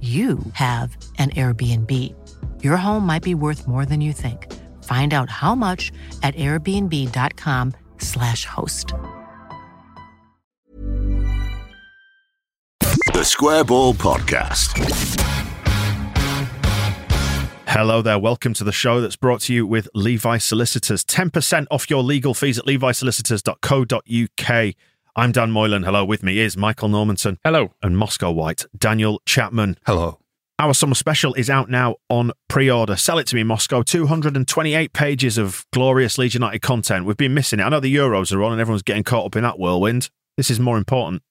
you have an Airbnb. Your home might be worth more than you think. Find out how much at airbnb.com/slash host. The Square Ball Podcast. Hello there. Welcome to the show that's brought to you with Levi Solicitors. 10% off your legal fees at levisolicitors.co.uk. I'm Dan Moylan. Hello. With me is Michael Normanson. Hello. And Moscow White, Daniel Chapman. Hello. Our summer special is out now on pre order. Sell it to me, Moscow. 228 pages of glorious Leeds United content. We've been missing it. I know the Euros are on and everyone's getting caught up in that whirlwind. This is more important.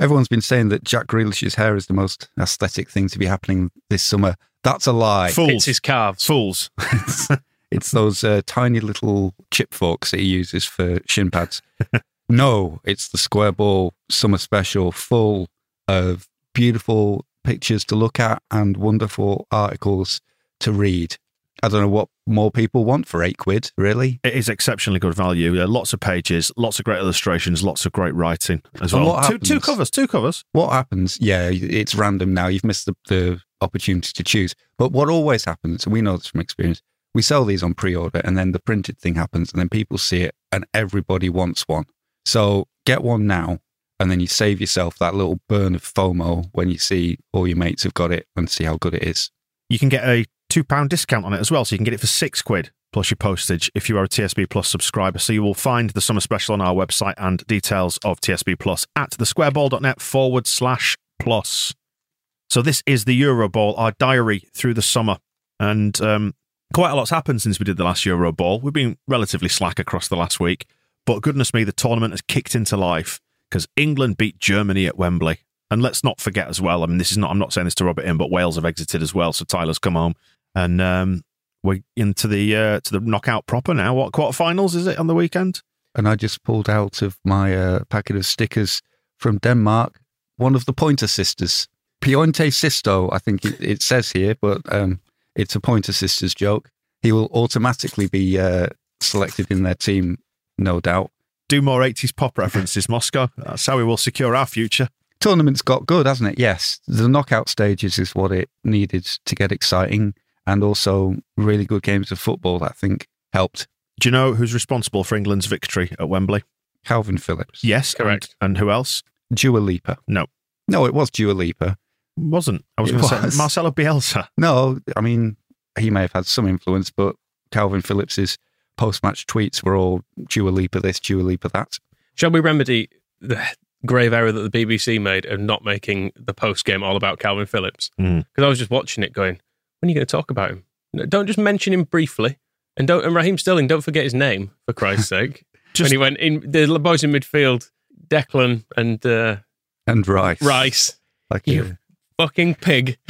Everyone's been saying that Jack Grealish's hair is the most aesthetic thing to be happening this summer. That's a lie. Fools. It's his calves. Fools. it's, it's those uh, tiny little chip forks that he uses for shin pads. no, it's the Square Ball summer special full of beautiful pictures to look at and wonderful articles to read. I don't know what more people want for eight quid, really. It is exceptionally good value. Uh, lots of pages, lots of great illustrations, lots of great writing as And well. Two, two covers, two covers. What happens? Yeah, it's random now. You've missed the, the opportunity to choose. But what always happens, and we know this from experience, we sell these on pre order and then the printed thing happens and then people see it and everybody wants one. So get one now and then you save yourself that little burn of FOMO when you see all your mates have got it and see how good it is. You can get a £2 discount on it as well. So you can get it for six quid plus your postage if you are a TSB Plus subscriber. So you will find the summer special on our website and details of TSB Plus at thesquareball.net forward slash plus. So this is the Euro Ball, our diary through the summer. And um, quite a lot's happened since we did the last Euro Ball. We've been relatively slack across the last week. But goodness me, the tournament has kicked into life because England beat Germany at Wembley. And let's not forget as well. I mean, this is not. I'm not saying this to rub it in, but Wales have exited as well. So Tyler's come home, and um, we're into the uh, to the knockout proper now. What quarterfinals is it on the weekend? And I just pulled out of my uh, packet of stickers from Denmark one of the Pointer Sisters. Pione Sisto, I think it, it says here, but um, it's a Pointer Sisters joke. He will automatically be uh, selected in their team, no doubt. Do more 80s pop references, Moscow. That's how we will secure our future. Tournament's got good, hasn't it? Yes. The knockout stages is what it needed to get exciting, and also really good games of football, I think, helped. Do you know who's responsible for England's victory at Wembley? Kalvin Phillips. Yes, Correct. And, and who else? Dua Lipa. No, No, it was Dua Lipa. wasn't. I was It going to say. Marcelo Bielsa. No, I mean, he may have had some influence, but Kalvin Phillips's post match tweets were all Dua Lipa this, Dua Lipa that. Shall we remedy the grave error that the BBC made of not making the post game all about Kalvin Phillips? Mm. Because I was just watching it going, when are you going to talk about him? Don't just mention him briefly. And don't and Raheem Sterling, don't forget his name, for Christ's sake. Just- when he went in the boys in midfield, Declan and uh, And Rice. Rice. Like You a- Fucking pig.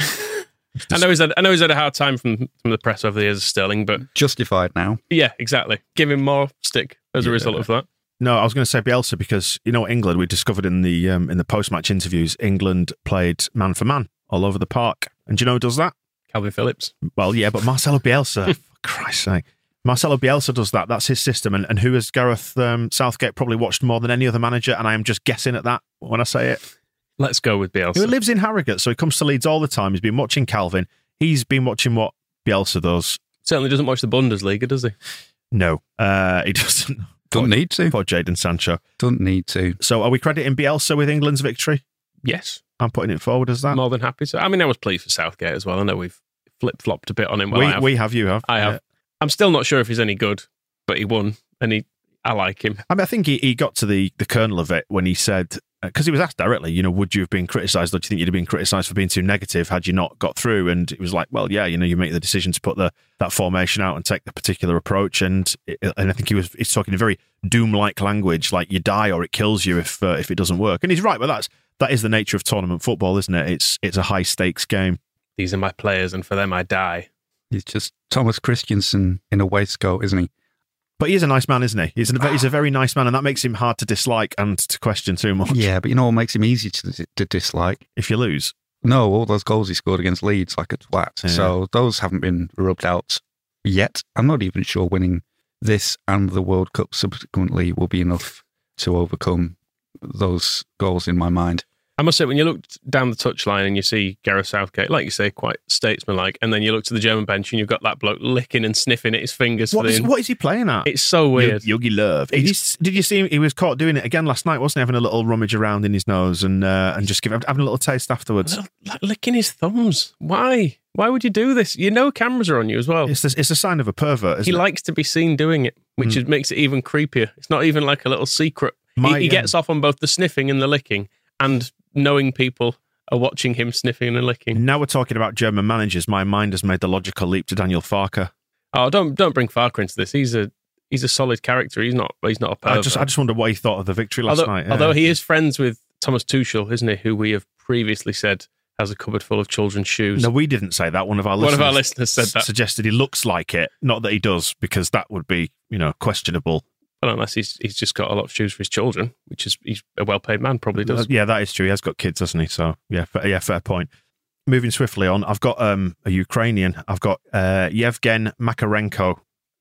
I know he's had I know he's had a hard time from from the press over the years of Sterling, but justified now. yeah, exactly. Give him more stick as a result of that. No, I was going to say Bielsa because you know England. We discovered in the um, in the post match interviews, England played man for man all over the park. And do you know who does that? Kalvin Phillips. Well, yeah, but Marcelo Bielsa, for Christ's sake. Marcelo Bielsa does that. That's his system. And, and who has Gareth um, Southgate probably watched more than any other manager? And I am just guessing at that when I say it. Let's go with Bielsa. He lives in Harrogate, so he comes to Leeds all the time. He's been watching Kalvin. He's been watching what Bielsa does. Certainly doesn't watch the Bundesliga, does he? No, uh, he doesn't. Don't need to. For Jadon Sancho. Don't need to. So are we crediting Bielsa with England's victory? Yes. I'm putting it forward as that. More than happy So I mean, I was pleased for Southgate as well. I know we've flip flopped a bit on him. Well, we have. we have you have. I have. Yeah. I'm still not sure if he's any good, but he won, and he. I like him. I mean, I think he, he got to the, the kernel of it when he said, because he was asked directly, you know, would you have been criticised or do you think you'd have been criticised for being too negative had you not got through? And it was like, well, yeah, you know, you make the decision to put the that formation out and take the particular approach. And and I think he was he's talking in very doom like language, like you die or it kills you if uh, if it doesn't work. And he's right, but that's that is the nature of tournament football, isn't it? It's it's a high stakes game. These are my players, and for them, I die. He's just Thomas Christiansen in a waistcoat, isn't he? But he is a nice man, isn't he? He's a, he's a very nice man, and that makes him hard to dislike and to question too much. Yeah, but you know what makes him easy to, to dislike? If you lose, No, all those goals he scored against Leeds like a twat. Yeah. So those haven't been rubbed out yet. I'm not even sure winning this and the World Cup subsequently will be enough to overcome those goals in my mind. I must say, when you look down the touchline and you see Gareth Southgate, like you say, quite statesmanlike, and then you look to the German bench and you've got that bloke licking and sniffing at his fingers what for is, the. what is he playing at? It's so weird. Yo- Jogi Löw. Did you, did you see him? He was caught doing it again last night, wasn't he? Having a little rummage around in his nose and uh, and just giving having a little taste afterwards. Like licking his thumbs. Why? Why would you do this? You know cameras are on you as well. It's the, it's a sign of a pervert. he Isn't it? likes to be seen doing it, which is, makes it even creepier. It's not even like a little secret. He- My, he, um, gets off on both the sniffing and the licking, and knowing people are watching him sniffing and licking. Now we're talking about German managers. My mind has made the logical leap to Daniel Farke. Oh, don't don't bring Farker into this. He's a he's a solid character. He's not he's not a pervert. I just I just wonder what he thought of the victory last although, night. yeah. although he is friends with Thomas Tuchel, isn't he? Who we have previously said has a cupboard full of children's shoes. No, we didn't say that. One of our One listeners of our listeners said that. Suggested he looks like it. Not that he does, because that would be, you know, questionable. Well, unless he's he's just got a lot of shoes for his children, which is he's a well paid man, probably does. Yeah, that is true. He has got kids, hasn't he? So yeah, fair, yeah, fair point. Moving swiftly on, I've got um, a Ukrainian. I've got uh, Yevgen Makarenko,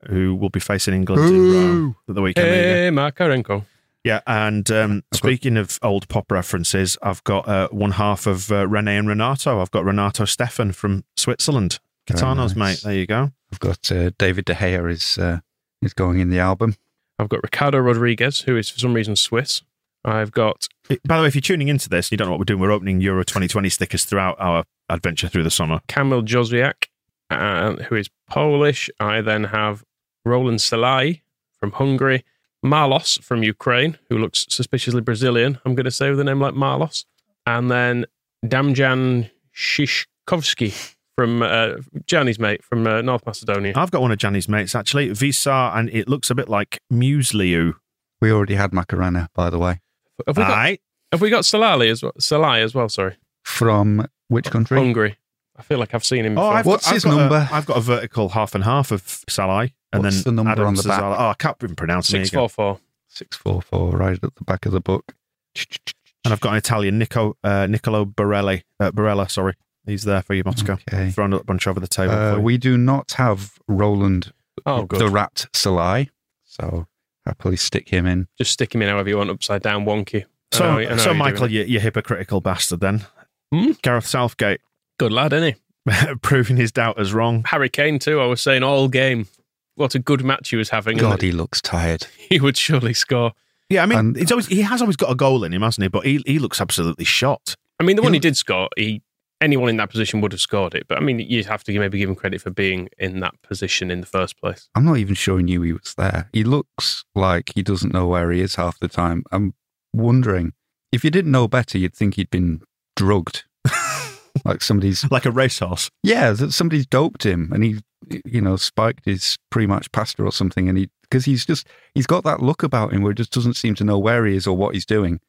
who will be facing England in Rome at the weekend. Hey, Makarenko. Yeah, and um, speaking of old pop references, I've got uh, one half of uh, Rene and Renato. I've got Renato Steffen from Switzerland. Very Gitanos, nice. mate. There you go. I've got uh, David De Gea is uh, is going in the album. I've got Ricardo Rodriguez, who is for some reason Swiss. I've got By the way, if you're tuning into this, and you don't know what we're doing. We're opening Euro 2020 stickers throughout our adventure through the summer. Kamil Jozwiak, uh, who is Polish. I then have Roland Sallai from Hungary, Marlos from Ukraine, who looks suspiciously Brazilian. I'm going to say with a name like Marlos, and then Damjan Shishkovski from uh, Gjanni's mate from uh, North Macedonia. I've got one of Gjanni's mates actually, Visar, and it looks a bit like Musliu. We already had Macarena, by the way. Have we got, Aye. have we got Salali as well? Sallai as well. Sorry, From which country? Hungary. I feel like I've seen him. Oh, Before. I've What's got, his I've got number? A, I've got a vertical half and half of Sallai, and What's then the number Adam on the back? Zazala. Oh, I can't even pronounce it. Six four four. 644, right at the back of the book. And I've got an Italian, Nico, uh, Nicolo Borelli, uh, Barella, sorry. He's there for you, Moscow. Okay. Throwing a bunch over the table. Uh, for you. we do not have Roland Oh, good. the Rat Sallai, so happily stick him in. Just stick him in however you want, upside down, wonky. I so, know- I know so you're Michael, doing you, you hypocritical bastard then. Hmm? Gareth Southgate good lad, isn't he? proving his doubters wrong. Harry Kane too. I was saying all game, what a good match he was having. God, he looks tired. he would surely score. Yeah, I mean, And- it's always, he has always got a goal in him, hasn't he? But he, he looks absolutely shot. I mean, the one Yeah. he did score, he anyone in that position would have scored it. But I mean, you have to maybe give him credit for being in that position in the first place. I'm not even sure he knew he was there. He looks like he doesn't know where he is half the time. I'm wondering if you didn't know better, you'd think he'd been drugged. like somebody's, Like a racehorse. yeah, that somebody's doped him and he, you know, spiked his pre-match pasta or something. And he, because he's just, he's got that look about him where he just doesn't seem to know where he is or what he's doing.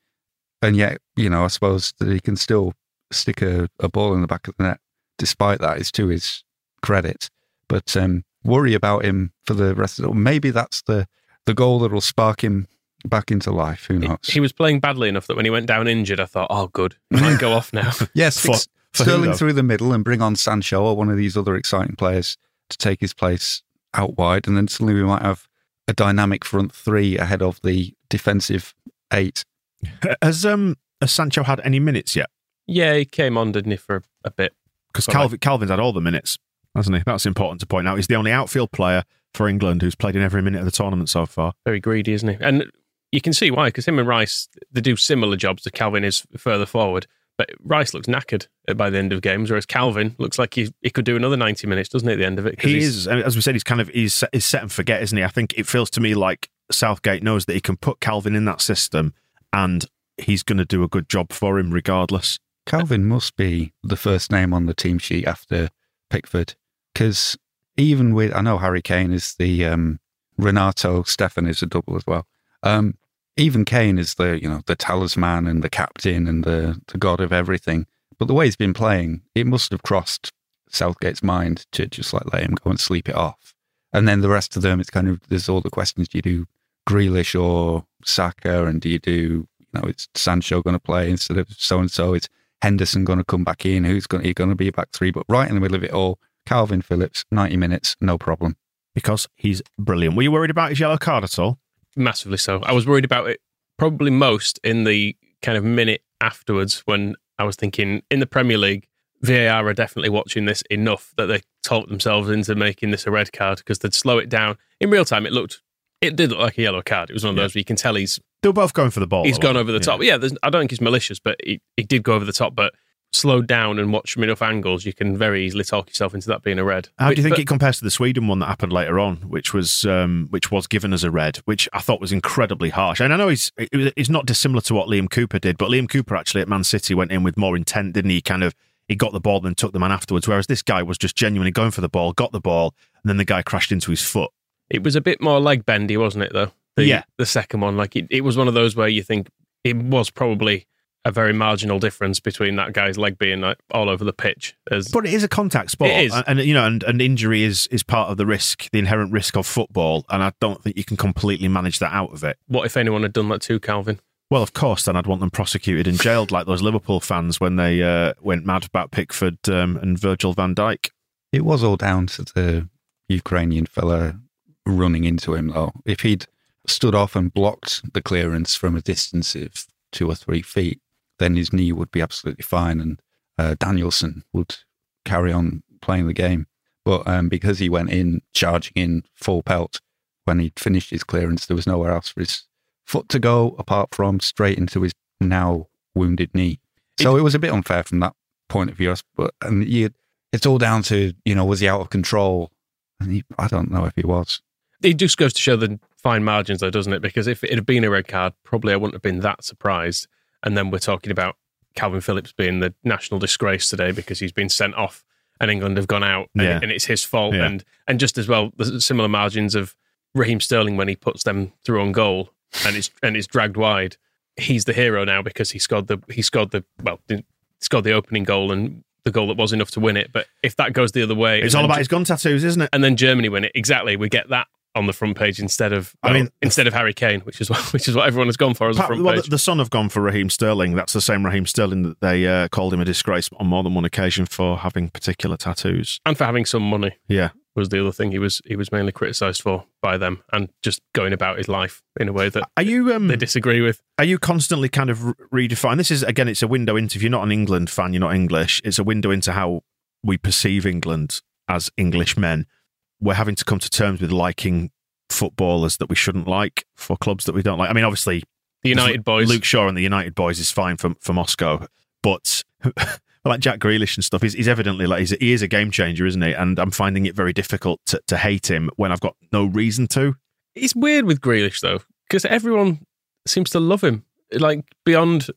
And yet, you know, I suppose that he can still stick a, a ball in the back of the net. Despite that, is to his credit. But um, worry about him for the rest of the. Maybe that's the the goal that will spark him back into life. Who knows? he was playing badly enough that when he went down injured, I thought, oh, good, he might go off now. yes, For- fix for Sterling though? through the middle and bring on Sancho or one of these other exciting players to take his place out wide, and then suddenly we might have a dynamic front three ahead of the defensive eight. Has um has Sancho had any minutes yet? Yeah, he came on, didn't he, for a, a bit. Because Kalvin, Kalvin's had all the minutes, hasn't he? That's important to point out. He's the only outfield player for England who's played in every minute of the tournament so far. Very greedy, isn't he? And you can see why, because him and Rice, they do similar jobs to Kalvin is further forward, But Rice looks knackered by the end of games, whereas Kalvin looks like he, he could do another 90 minutes, doesn't he, at the end of it? He is, as we said, he's kind of he's set, he's set and forget, isn't he? I think it feels to me like Southgate knows that he can put Kalvin in that system, and he's going to do a good job for him regardless. Kalvin must be the first name on the team sheet after Pickford, because even with I know Harry Kane is the um, Renato Steffen is a double as well. Um, even Kane is the you know the talisman and the captain and the the god of everything. But the way he's been playing, it must have crossed Southgate's mind to just like let him go and sleep it off. And then the rest of them, it's kind of there's all the questions: do you do Grealish or Saka, and do you do you know it's Sancho going to play instead of so and so? It's Henderson going to come back in? Who's going to, going to be a back three? But right in the middle of it all, Kalvin Phillips, 90 minutes, no problem. because he's brilliant. Were you worried about his yellow card at all? massively so. I was worried about it probably most in the kind of minute afterwards when I was thinking in the Premier League, VAR are definitely watching this enough that they talked themselves into making this a red card because they'd slow it down. In real time, it looked, it did look like a yellow card. It was one of Yeah. those where you can tell he's They were both going for the ball. He's gone over the top. Yeah, there's, I don't think he's malicious, but he, he did go over the top. But slowed down and watch from enough angles, you can very easily talk yourself into that being a red. How do you think But- it compares to the Sweden one that happened later on, which was um, which was given as a red, which I thought was incredibly harsh. And I know he's it it's not dissimilar to what Liam Cooper did, but Liam Cooper actually at Man City went in with more intent, didn't he? Kind of he got the ball and took the man afterwards, whereas this guy was just genuinely going for the ball, got the ball, and then the guy crashed into his foot. It was a bit more leg bendy, wasn't it? Though. The, Yeah. The second one, like it, it was one of those where you think it was probably a very marginal difference between that guy's leg being like all over the pitch. As But it is a contact sport, It is. and, and you know, and, and injury is is part of the risk, the inherent risk of football, and I don't think you can completely manage that out of it. what if anyone had done that too, Kalvin? Well, of course, then I'd want them prosecuted and jailed like those Liverpool fans when they uh, went mad about Pickford um, and Virgil van Dijk. It was all down to the Ukrainian fella running into him, though. If he'd stood off and blocked the clearance from a distance of two or three feet, then his knee would be absolutely fine and uh, Danielson would carry on playing the game. But um, because he went in charging in full pelt when he'd finished his clearance, there was nowhere else for his foot to go apart from straight into his now wounded knee. So it, was a bit unfair from that point of view. But and you, it's all down to you know was he out of control? And he, I don't know if he was. It just goes to show the fine margins, though, doesn't it? Because if it had been a red card, probably I wouldn't have been that surprised. And then we're talking about Kalvin Phillips being the national disgrace today because he's been sent off and England have gone out and, Yeah. and it's his fault. Yeah. And and just as well, the similar margins of Raheem Sterling when he puts them through on goal and it's and it's dragged wide. He's the hero now because he scored the he scored the well he scored the opening goal and the goal that was enough to win it. But if that goes the other way, It's all about his gun tattoos, isn't it? and then Germany win it. Exactly, we get that on the front page instead of I mean- instead of Harry Kane, which is what which is what everyone has gone for as a Pa- front well, page. the, the son have gone for Raheem Sterling. That's the same Raheem Sterling that they uh, called him a disgrace on more than one occasion for having particular tattoos. and for having some money Yeah. was the other thing he was he was mainly criticised for by them, and just going about his life in a way that Are you um, they disagree with. are you constantly kind of re- redefine? This is again, it's a window into. If you're not an England fan, you're not English. It's a window into how we perceive England as English men. We're having to come to terms with liking footballers that we shouldn't like for clubs that we don't like. I mean, obviously, The United boys. Luke Shaw and the United boys is fine for for Moscow, but like Jack Grealish and stuff, he's, he's evidently like he's, he is a game changer, isn't he? And I'm finding it very difficult to, to hate him when I've got no reason to. It's weird with Grealish though, because everyone seems to love him like beyond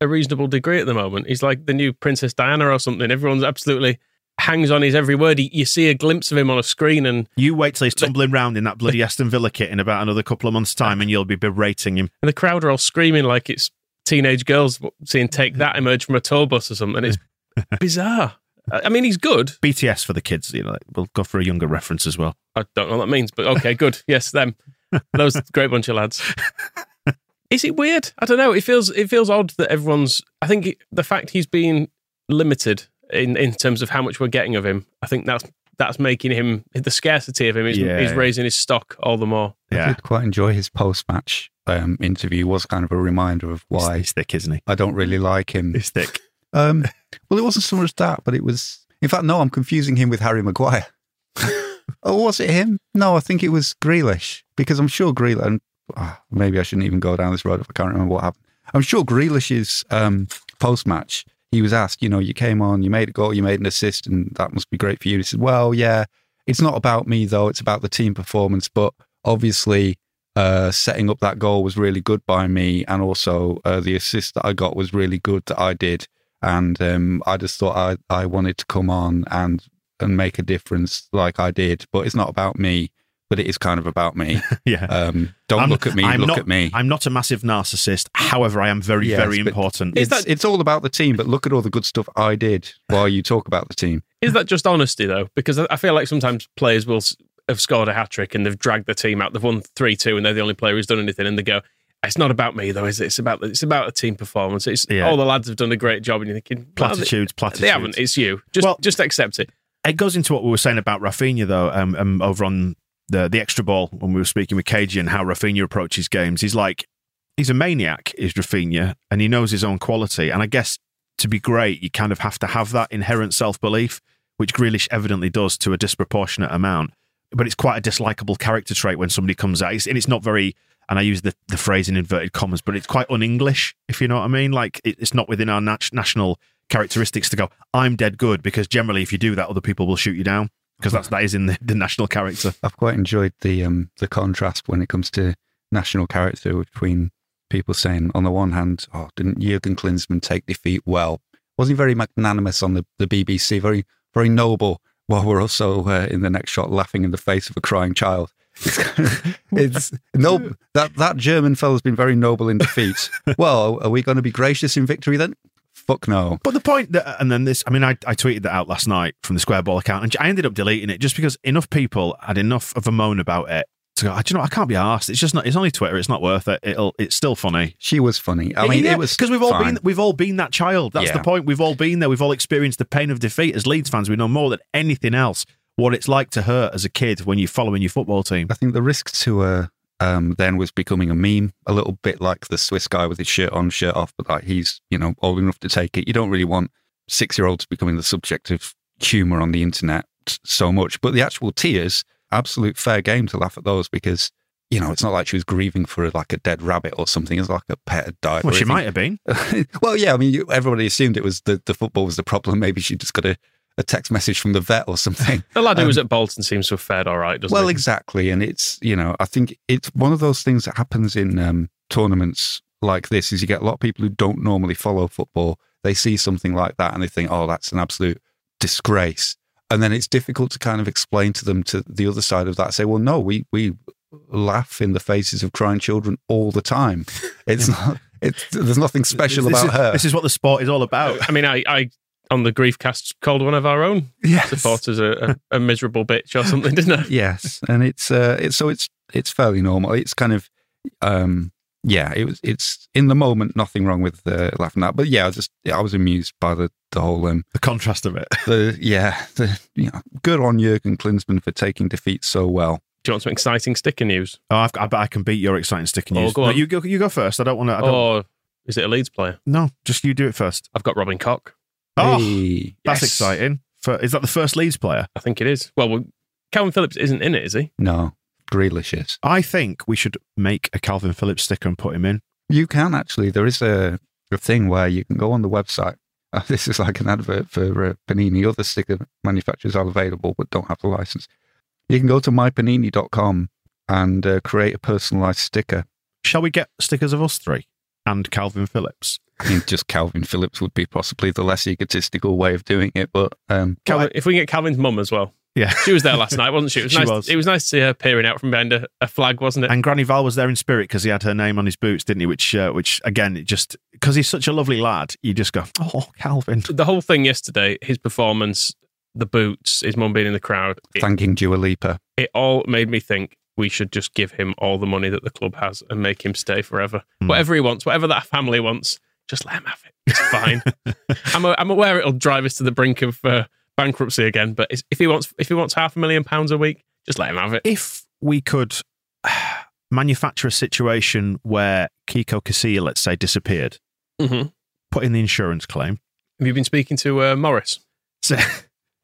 a reasonable degree at the moment. He's like the new Princess Diana or something. Everyone's absolutely hangs on his every word. He, you see a glimpse of him on a screen, and, You wait till he's tumbling round in that bloody Aston Villa kit in about another couple of months' time, and you'll be berating him. and the crowd are all screaming like it's teenage girls seeing "Take That" emerge from a tour bus or something. It's bizarre. I mean, he's good. BTS for the kids, you know, we'll go for a younger reference as well. I don't know what that means, but okay, good. Yes, them. Those great bunch of lads. Is it weird? I don't know. It feels it feels odd that everyone's. I think it- the fact he's been limited in in terms of how much we're getting of him. I think that's that's making him the scarcity of him is, Yeah. is raising his stock all the more. I Yeah, did quite enjoy his post-match um, interview. Was kind of a reminder of why why he's thick, isn't he? I don't really like him. He's thick. Um, well, it wasn't so much that, but it was. In fact, no, I'm confusing him with Harry Maguire. oh, was it him? No, I think it was Grealish because I'm sure Grealish. And ah, maybe I shouldn't even go down this road if I can't remember what happened. I'm sure Grealish's um, post match. He was asked, you know, you came on, you made a goal, you made an assist, and that must be great for you. He said, well, yeah, it's not about me though; it's about the team performance. But obviously, uh, setting up that goal was really good by me, and also uh, the assist that I got was really good that I did. And um, I just thought I, I wanted to come on and and make a difference like I did. But it's not about me, but it is kind of about me. yeah. Um, don't I'm- look at me, I'm look not, at me. I'm not a massive narcissist. However, I am very, Yes, very but important. It's, it's all about the team, but look at all the good stuff I did while you talk about the team. Is that just honesty though? Because I I feel like sometimes players will have scored a hat trick and they've dragged the team out. They've won three two, and they're the only player who's done anything. And they go, "It's not about me though, is it? It's about it's about a team performance. It's Yeah. all the lads have done a great job." And you're thinking, platitudes, platitudes. They haven't. It's you. Just Well- just accept it. it goes into what we were saying about Rafinha, though, um, um, over on the the extra ball when we were speaking with KG and how Rafinha approaches games. He's like, he's a maniac, is Rafinha, and he knows his own quality. And I guess to be great, you kind of have to have that inherent self belief, which Grealish evidently does to a disproportionate amount. But it's quite a dislikable character trait when somebody comes out, and it's not very. And I use the, the phrase in inverted commas, but it's quite un-English, if you know what I mean. Like it, it's not within our nat- national characteristics to go, I'm dead good, because generally, if you do that, other people will shoot you down because that's that is in the, the national character. I've quite enjoyed the um, the contrast when it comes to national character between people saying, on the one hand, oh, didn't Jurgen Klinsmann take defeat well? Wasn't he very magnanimous on the, the BBC? Very very noble. While we're also uh, in the next shot laughing in the face of a crying child. it's no that that German fellow's been very noble in defeat. well, are we going to be gracious in victory then? Fuck no. But the point that, and then this, I mean, I, I tweeted that out last night from the Square Ball account, and I ended up deleting it just because enough people had enough of a moan about it to go, do you know? I can't be asked. It's just not. It's only Twitter. It's not worth it. It'll. It's still funny. She was funny. I mean, Yeah, it was because we've all fine. been we've all been that child. That's Yeah. the point. We've all been there. We've all experienced the pain of defeat as Leeds fans. We know more than anything else what it's like to hurt as a kid when you're following your football team. I think the risk to her um, then was becoming a meme, a little bit like the Swiss guy with his shirt on, shirt off, but like he's you know old enough to take it. You don't really want six year olds becoming the subject of humour on the internet so much, but the actual tears, absolute fair game to laugh at those because. You know, it's not like she was grieving for like a dead rabbit or something. It's like a pet had died. Well, she anything. might have been. well, yeah. I mean, you, everybody assumed it was the, the football was the problem. Maybe she just got a, a text message from the vet or something. The lad who Um, was at Bolton seems to have fared all right, doesn't well, he? exactly. And it's, you know, I think it's one of those things that happens in um, tournaments like this is you get a lot of people who don't normally follow football. They see something like that and they think, oh, that's an absolute disgrace. And then it's difficult to kind of explain to them to the other side of that. Say, well, no, we, we laugh in the faces of crying children all the time. It's not, it's, there's nothing special This about is, her. This is what the sport is all about. I mean, I, I on the grief cast called one of our own Yes. supporters a, a, a miserable bitch or something, didn't I? yes, and it's uh, it's so it's it's fairly normal. It's kind of um, yeah, it was it's in the moment nothing wrong with uh, laughing at, but yeah, I just I was amused by the the whole um The contrast of it. the yeah the you know good on Jurgen Klinsmann for taking defeat so well. Do you want some exciting sticker news? Oh, I've, I bet I can beat your exciting sticker news. Oh, news. go No, on. you go. You go first. I don't want to. I don't, Or is it a Leeds player? No, just you do it first. I've got Robin Koch. Oh, Hey. that's Yes. exciting. For, is that the first Leeds player? I think it is. Well, well, Kalvin Phillips isn't in it, is he? No, Grealish is. I think we should make a Kalvin Phillips sticker and put him in. You can actually. There is a, a thing where you can go on the website. Uh, this is like an advert for uh, Panini. Other sticker manufacturers are available but don't have the license. You can go to mypanini.com and uh, create a personalized sticker. Shall we get stickers of us three and Kalvin Phillips? I think just Kalvin Phillips would be possibly the less egotistical way of doing it, but um, Kalvin, if we can get Kalvin's mum as well. Yeah. She was there last night, wasn't she? It was She nice. was. It was nice to see her peering out from behind a, a flag, wasn't it? And Granny Val was there in spirit because he had her name on his boots, didn't he? Which, uh, which again, it just because he's such a lovely lad, you just go, oh, Kalvin. the whole thing yesterday, his performance, the boots, his mum being in the crowd, it, thanking Dua Lipa. it all made me think we should just give him all the money that the club has and make him stay forever. Hmm. Whatever he wants, whatever that family wants, just let him have it. It's fine. I'm, a, I'm aware it'll drive us to the brink of uh, bankruptcy again, but if he wants if he wants half a million pounds a week, just let him have it. If we could manufacture a situation where Kiko Casilla, let's say, disappeared, hmm put in the insurance claim, Have you been speaking to uh, Morris? sa-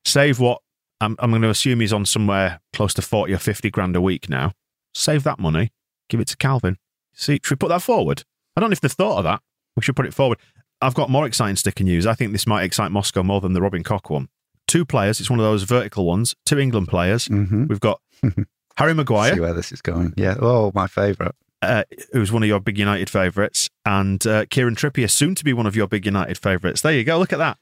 save what I'm, I'm going to assume he's on somewhere close to 40 or 50 grand a week now. Save that money, give it to Kalvin. See, should we put that forward? I don't know if they've thought of that. We should put it forward. I've got more exciting sticker news. I think this might excite Moscow more than the Robin Koch one. Two players. It's one of those vertical ones. Two England players. Mhm. We've got Harry See Maguire, where this is going. Yeah. Oh, my favourite. uh, who's one of your big United favourites, and uh, Kieran Trippier, soon to be one of your big United favourites. There you go. Look at that.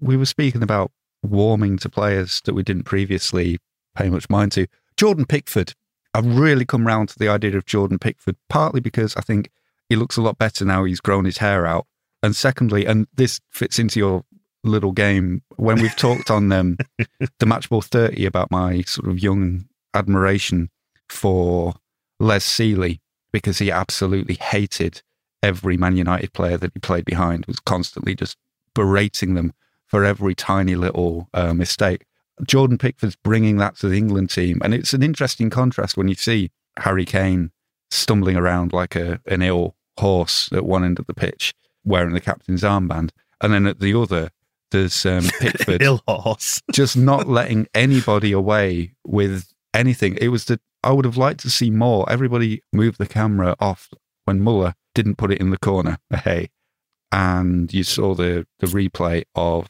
We were speaking about warming to players that we didn't previously pay much mind to. Jordan Pickford. I've really come round to the idea of Jordan Pickford, partly because I think he looks a lot better now he's grown his hair out. And secondly, and this fits into your little game, when we've talked on um, the Match Ball 30 about my sort of young admiration for Les Sealey, because he absolutely hated every Man United player that he played behind, was constantly just berating them for every tiny little uh, mistake. Jordan Pickford's bringing that to the England team. And it's an interesting contrast when you see Harry Kane stumbling around like a, an ill horse at one end of the pitch, wearing the captain's armband. And then at the other, there's um, Pickford Ill horse. just not letting anybody away with anything. It was that I would have liked to see more. Everybody moved the camera off when Muller didn't put it in the corner. Hey, and you saw the the replay of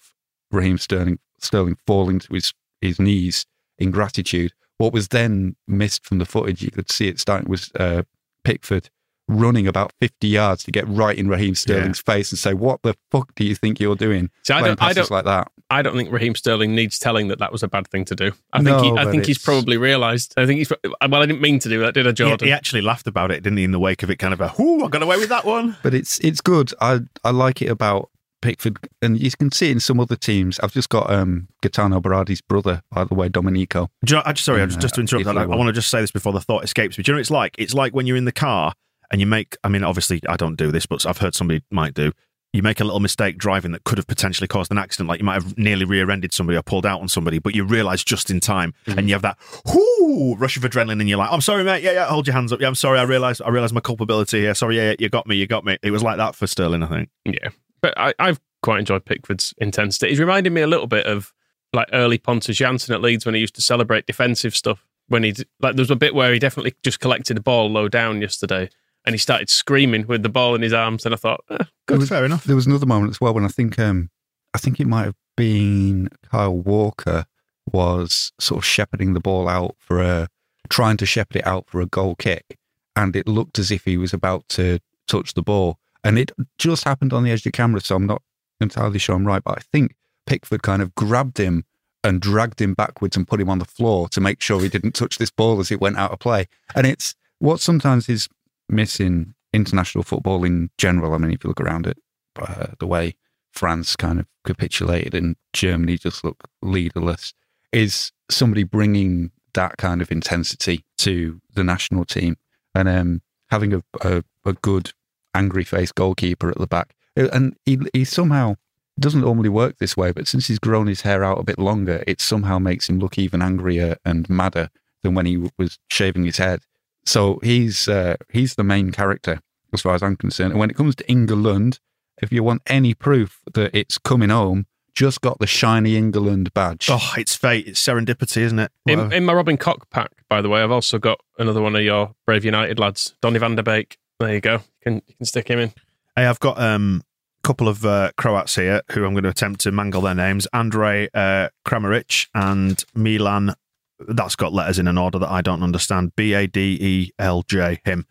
Raheem Sterling Sterling falling to his his knees in gratitude. What was then missed from the footage, you could see it starting was uh, Pickford running about 50 yards to get right in Raheem Sterling's face and say, "What the fuck do you think you're doing?" See, I Playing don't, I passes don't, like that. I don't think Raheem Sterling needs telling that that was a bad thing to do. I No, think he, I but think he's probably realised. I think he's well. I didn't mean to do that, did I, He, Jordan? he actually laughed about it, didn't he? In the wake of it, kind of a, "Whoo, I got away with that one." but it's it's good. I I like it about Pickford, and you can see in some other teams. I've just got um Gaetano Berardi's brother, by the way, Domenico. You know, I just, sorry, I And, just, just to uh, interrupt that, I, I want. to just say this before the thought escapes me. Do you know what it's like? It's like when you're in the car and you make, I mean, obviously, I don't do this, but I've heard somebody might do. You make a little mistake driving that could have potentially caused an accident, like you might have nearly rear ended somebody or pulled out on somebody, but you realise just in time Mm-hmm. and you have that whoo rush of adrenaline and you're like, I'm sorry, mate. Yeah, yeah, hold your hands up. Yeah, I'm sorry. I realise I realise my culpability here. Sorry, yeah, yeah, you got me, you got me. It was like that for Sterling, I think. Yeah, but I, I've quite enjoyed Pickford's intensity. He's reminded me a little bit of like early Pontus Jansson at Leeds when he used to celebrate defensive stuff. When he like, there was a bit where he definitely just collected a ball low down yesterday, and he started screaming with the ball in his arms. And I thought, eh, There was- fair enough. There was another moment as well when I think um I think it might have been Kyle Walker was sort of shepherding the ball out for a trying to shepherd it out for a goal kick, and it looked as if he was about to touch the ball, and it just happened on the edge of the camera. So I'm not entirely sure I'm right, but I think Pickford kind of grabbed him and dragged him backwards and put him on the floor to make sure he didn't touch this ball as it went out of play. And it's what sometimes is missing international football in general. I mean, if you look around it, uh, the way France kind of capitulated and Germany just looked leaderless, is somebody bringing that kind of intensity to the national team and um, having a, a, a good angry faced goalkeeper at the back. Uh, And he, he somehow doesn't normally work this way, but since he's grown his hair out a bit longer, it somehow makes him look even angrier and madder than when he was shaving his head. So he's uh, he's the main character as far as I'm concerned. And when it comes to England, if you want any proof that it's coming home, just got the shiny England badge. Oh, it's fate. It's serendipity, isn't it? in, in my Robin Koch pack, by the way, I've also got another one of your Brave United lads, Donny van der Beek. There you go. Can you can stick him in. Hey, I've got um, a couple of uh, Croats here who I'm going to attempt to mangle their names. Andrej uh, Kramaric and Milan. That's got letters in an order that I don't understand. B A D E L J. Him.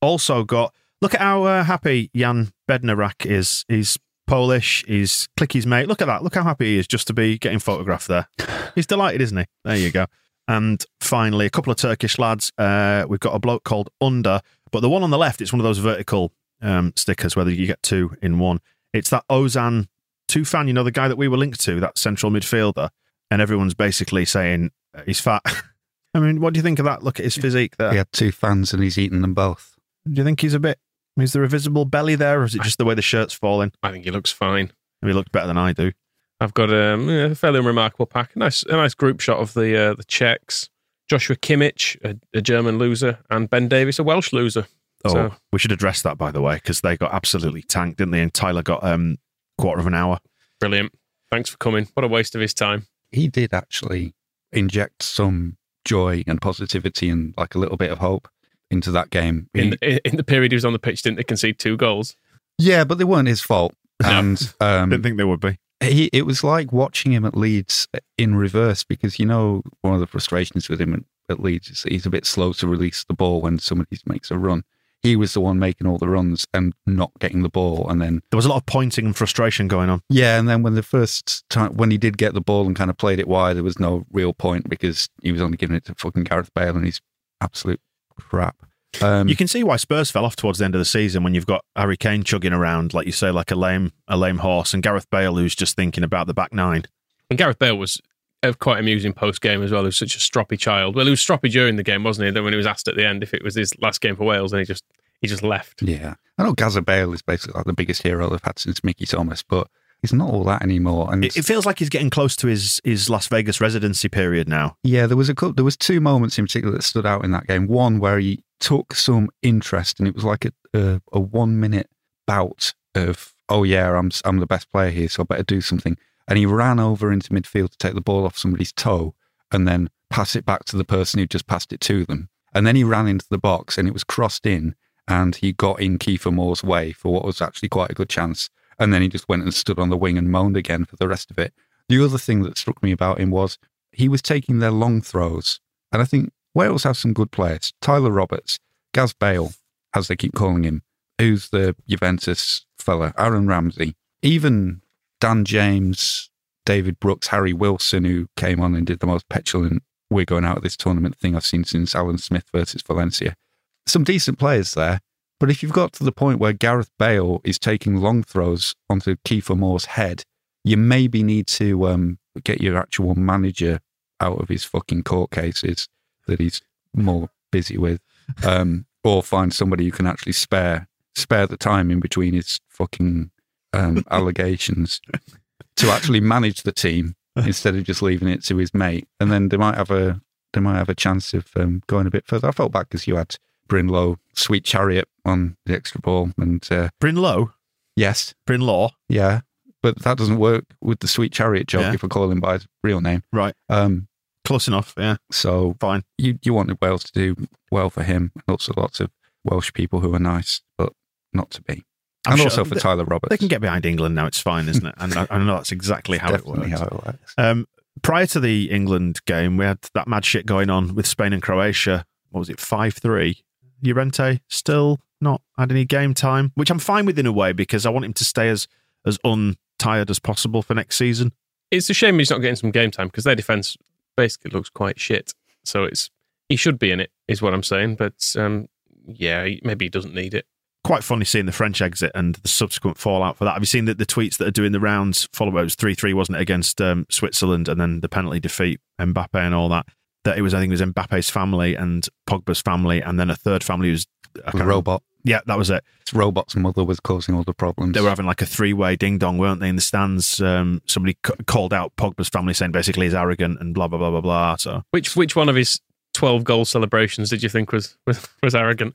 Also got. Look at how uh, happy Jan Bednarek is. He's Polish. He's Clicky's mate. Look at that. Look how happy he is just to be getting photographed there. He's delighted, isn't he? There you go. And finally, a couple of Turkish lads. Uh, we've got a bloke called Under, but the one on the left, it's one of those vertical um, stickers, whether you get two in one. It's that Ozan Tufan, you know, the guy that we were linked to, that central midfielder. And everyone's basically saying uh, he's fat. I mean, what do you think of that? Look at his physique there. He had two fans and he's eaten them both. Do you think he's a bit. Is there a visible belly there, or is it just the way the shirt's falling? I think he looks fine. He looks better than I do. I've got um, a fairly remarkable pack. A nice, a nice group shot of the uh, the Czechs, Joshua Kimmich, a, a German loser, and Ben Davies, a Welsh loser. Oh, So- we should address that, by the way, because they got absolutely tanked, didn't they? And Tyler got um quarter of an hour. Brilliant. Thanks for coming. What a waste of his time. He did actually inject some joy and positivity and like a little bit of hope into that game. In the, in the period he was on the pitch, didn't they concede two goals? yeah, but they weren't his fault. And um, Didn't think they would be. He, it was like watching him at Leeds in reverse because you know one of the frustrations with him at, at Leeds is he's a bit slow to release the ball when somebody makes a run. He was the one making all the runs and not getting the ball, and then There was a lot of pointing and frustration going on. yeah, and then when the first time when he did get the ball and kind of played it wide, there was no real point because he was only giving it to fucking Gareth Bale and he's absolute crap. Um, You can see why Spurs fell off towards the end of the season when you've got Harry Kane chugging around, like you say, like a lame a lame horse, and Gareth Bale who's just thinking about the back nine. And Gareth Bale was quite amusing post game as well. He was such a stroppy child. Well, he was stroppy during the game, wasn't he? Then when he was asked at the end if it was his last game for Wales, and he just he just left. Yeah. I know Gaza Bale is basically like the biggest hero they've had since Mickey Thomas, but he's not all that anymore. And It, it feels like he's getting close to his his Las Vegas residency period now. yeah, there was a couple, there was two moments in particular that stood out in that game. One where he took some interest, and it was like a a, a one minute bout of oh yeah, I'm I'm the best player here, so I better do something. And he ran over into midfield to take the ball off somebody's toe, and then pass it back to the person who just passed it to them. And then he ran into the box, and it was crossed in, and he got in Kiefer Moore's way for what was actually quite a good chance. And then he just went and stood on the wing and moaned again for the rest of it. The other thing that struck me about him was he was taking their long throws. And I think Wales have some good players. Tyler Roberts, Gaz Bale, as they keep calling him, who's the Juventus fella, Aaron Ramsey, even Dan James, David Brooks, Harry Wilson, who came on and did the most petulant we're going out of this tournament thing I've seen since Alan Smith versus Valencia. Some decent players there. But if you've got to the point where Gareth Bale is taking long throws onto Kiefer Moore's head, you maybe need to um, get your actual manager out of his fucking court cases that he's more busy with, um, or find somebody who can actually spare spare the time in between his fucking um, allegations to actually manage the team instead of just leaving it to his mate. And then they might have a they might have a chance of um, going a bit further. I felt bad because you had Bryn Lowe, Sweet Chariot on the extra ball, and uh, Bryn Lowe, yes, Bryn Law, yeah, but that doesn't work with the Sweet Chariot joke Yeah. if I call him by his real name. right? Um, Close enough. Yeah, so fine. you you wanted Wales to do well for him, and also lots of Welsh people who are nice, but not to be. I'm and sure also for they- Tyler Roberts. They can get behind England now. It's fine, isn't it? And I, I know that's exactly how it works. how it works. Um, prior to the England game, we had that mad shit going on with Spain and Croatia. What was it, 5 3? Llorente still not had any game time, which I'm fine with in a way because I want him to stay as, as untired as possible for next season. It's a shame he's not getting some game time because their defense basically looks quite shit. So it's he should be in it, is what I'm saying. But um, yeah, maybe he doesn't need it. Quite funny seeing the French exit and the subsequent fallout for that. Have you seen the, the tweets that are doing the rounds? Follow it was 3 3, wasn't it, against um, Switzerland and then the penalty defeat, Mbappe and all that. That it was, I think it was Mbappe's family and Pogba's family, and then a third family who's. a can't remember- robot. Yeah, that was it. It's Rabiot's mother was causing all the problems. They were having like a three way ding dong, weren't they, in the stands? Um, somebody c- called out Pogba's family saying basically he's arrogant and blah, blah, blah, blah, blah. So Which which one of his twelve goal celebrations did you think was was, was arrogant?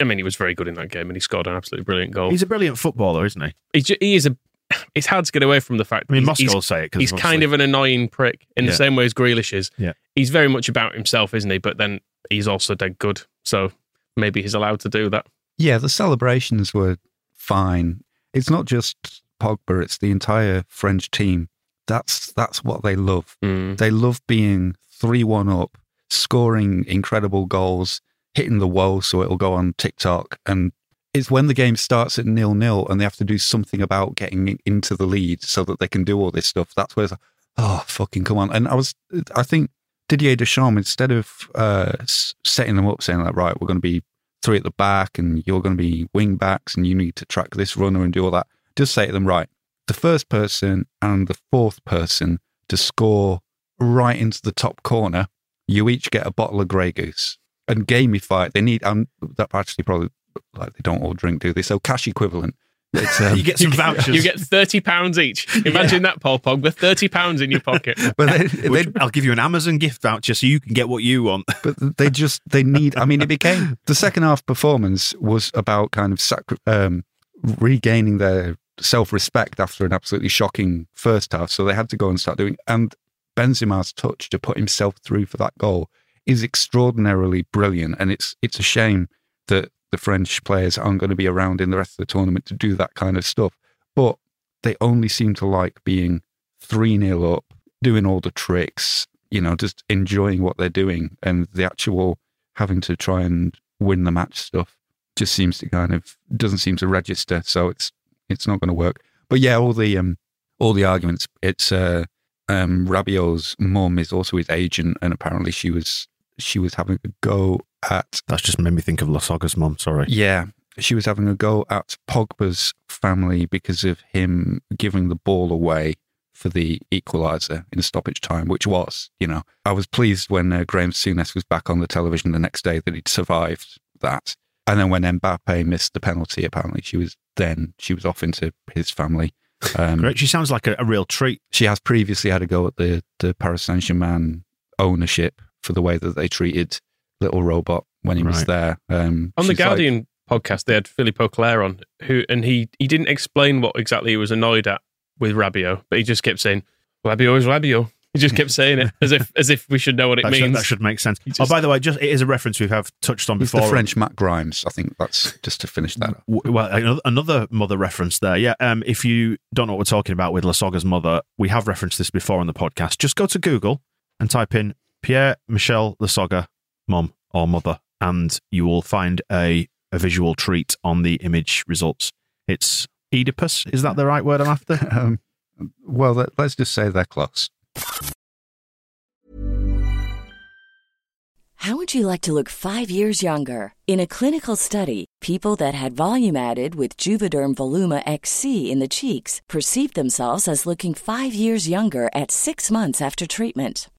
I mean, he was very good in that game, and he scored an absolutely brilliant goal. he's a brilliant footballer, isn't he? He, ju- he is a. It's hard to get away from the fact. I mean, he's, Moscow will say it because he's kind of an annoying prick in Yeah. the same way as Grealish is. Yeah. He's very much about himself, isn't he? But then he's also dead good. So maybe he's allowed to do that. Yeah, the celebrations were fine. It's not just Pogba; it's the entire French team. That's that's what they love. Mm. They love being three-one up, scoring incredible goals, hitting the wall so it'll go on TikTok. And it's when the game starts at nil-nil and they have to do something about getting into the lead so that they can do all this stuff. That's where like, oh fucking come on. And I was, I think Didier Deschamps instead of uh, setting them up, saying like, right, we're going to be three at the back and you're going to be wing backs and you need to track this runner and do all that. Just say to them, right, the first person and the fourth person to score right into the top corner, you each get a bottle of Grey Goose and gamify it. They need, um, that actually probably, like they don't all drink, do they? So cash equivalent. It's, um, you get some vouchers. You get thirty pounds each. Imagine that, Paul Pogba, thirty pounds in your pocket. but they, they, Which, I'll give you an Amazon gift voucher so you can get what you want. but they just they need i mean it became the second half performance was about kind of sacri- um, regaining their self-respect after an absolutely shocking first half so they had to go and start doing and benzema's touch to put himself through for that goal is extraordinarily brilliant and it's it's a shame that the french players aren't going to be around in the rest of the tournament to do that kind of stuff but they only seem to like being 3 0 up, doing all the tricks, you know, just enjoying what they're doing. And the actual having to try and win the match stuff just seems to kind of doesn't seem to register. So it's it's not going to work. But yeah, all the um all the arguments. It's uh um Rabiot's mum is also his agent, and apparently she was she was having a go at That's just made me think of Lasogga's mum. Sorry. yeah, she was having a go at Pogba's family because of him giving the ball away for the equaliser in stoppage time, which was, you know, I was pleased when uh, Graham Souness was back on the television the next day that he'd survived that. And then when Mbappe missed the penalty, apparently she was then she was off into his family. Um, Great. She sounds like a, a real treat. she has previously had a go at the the Paris Saint Germain ownership for the way that they treated little Rabiot when he was there. Um, On the she's like- Guardian podcast, they had Philippe Auclair on, who and he he didn't explain what exactly he was annoyed at with Rabiot, but he just kept saying Rabiot is Rabiot. He just kept saying it as if as if we should know what it That means. should, that should make sense. You oh, by the way, just it is a reference we have touched on before. the French Matt Grimes. I think that's just to finish that up. Well, another- another mother reference there. Yeah. Um, if you don't know what we're talking about with Lasogga's mother, we have referenced this before on the podcast. Just go to Google and type in Pierre Michel Lasogga, mum or mother, and you will find a, a visual treat on the image results. It's Oedipus. Is that the right word I'm after? Um, well, let, let's just say they're close. How would you like to look five years younger? In a clinical study, people that had volume added with Juvederm Voluma XC in the cheeks perceived themselves as looking five years younger at six months after treatment.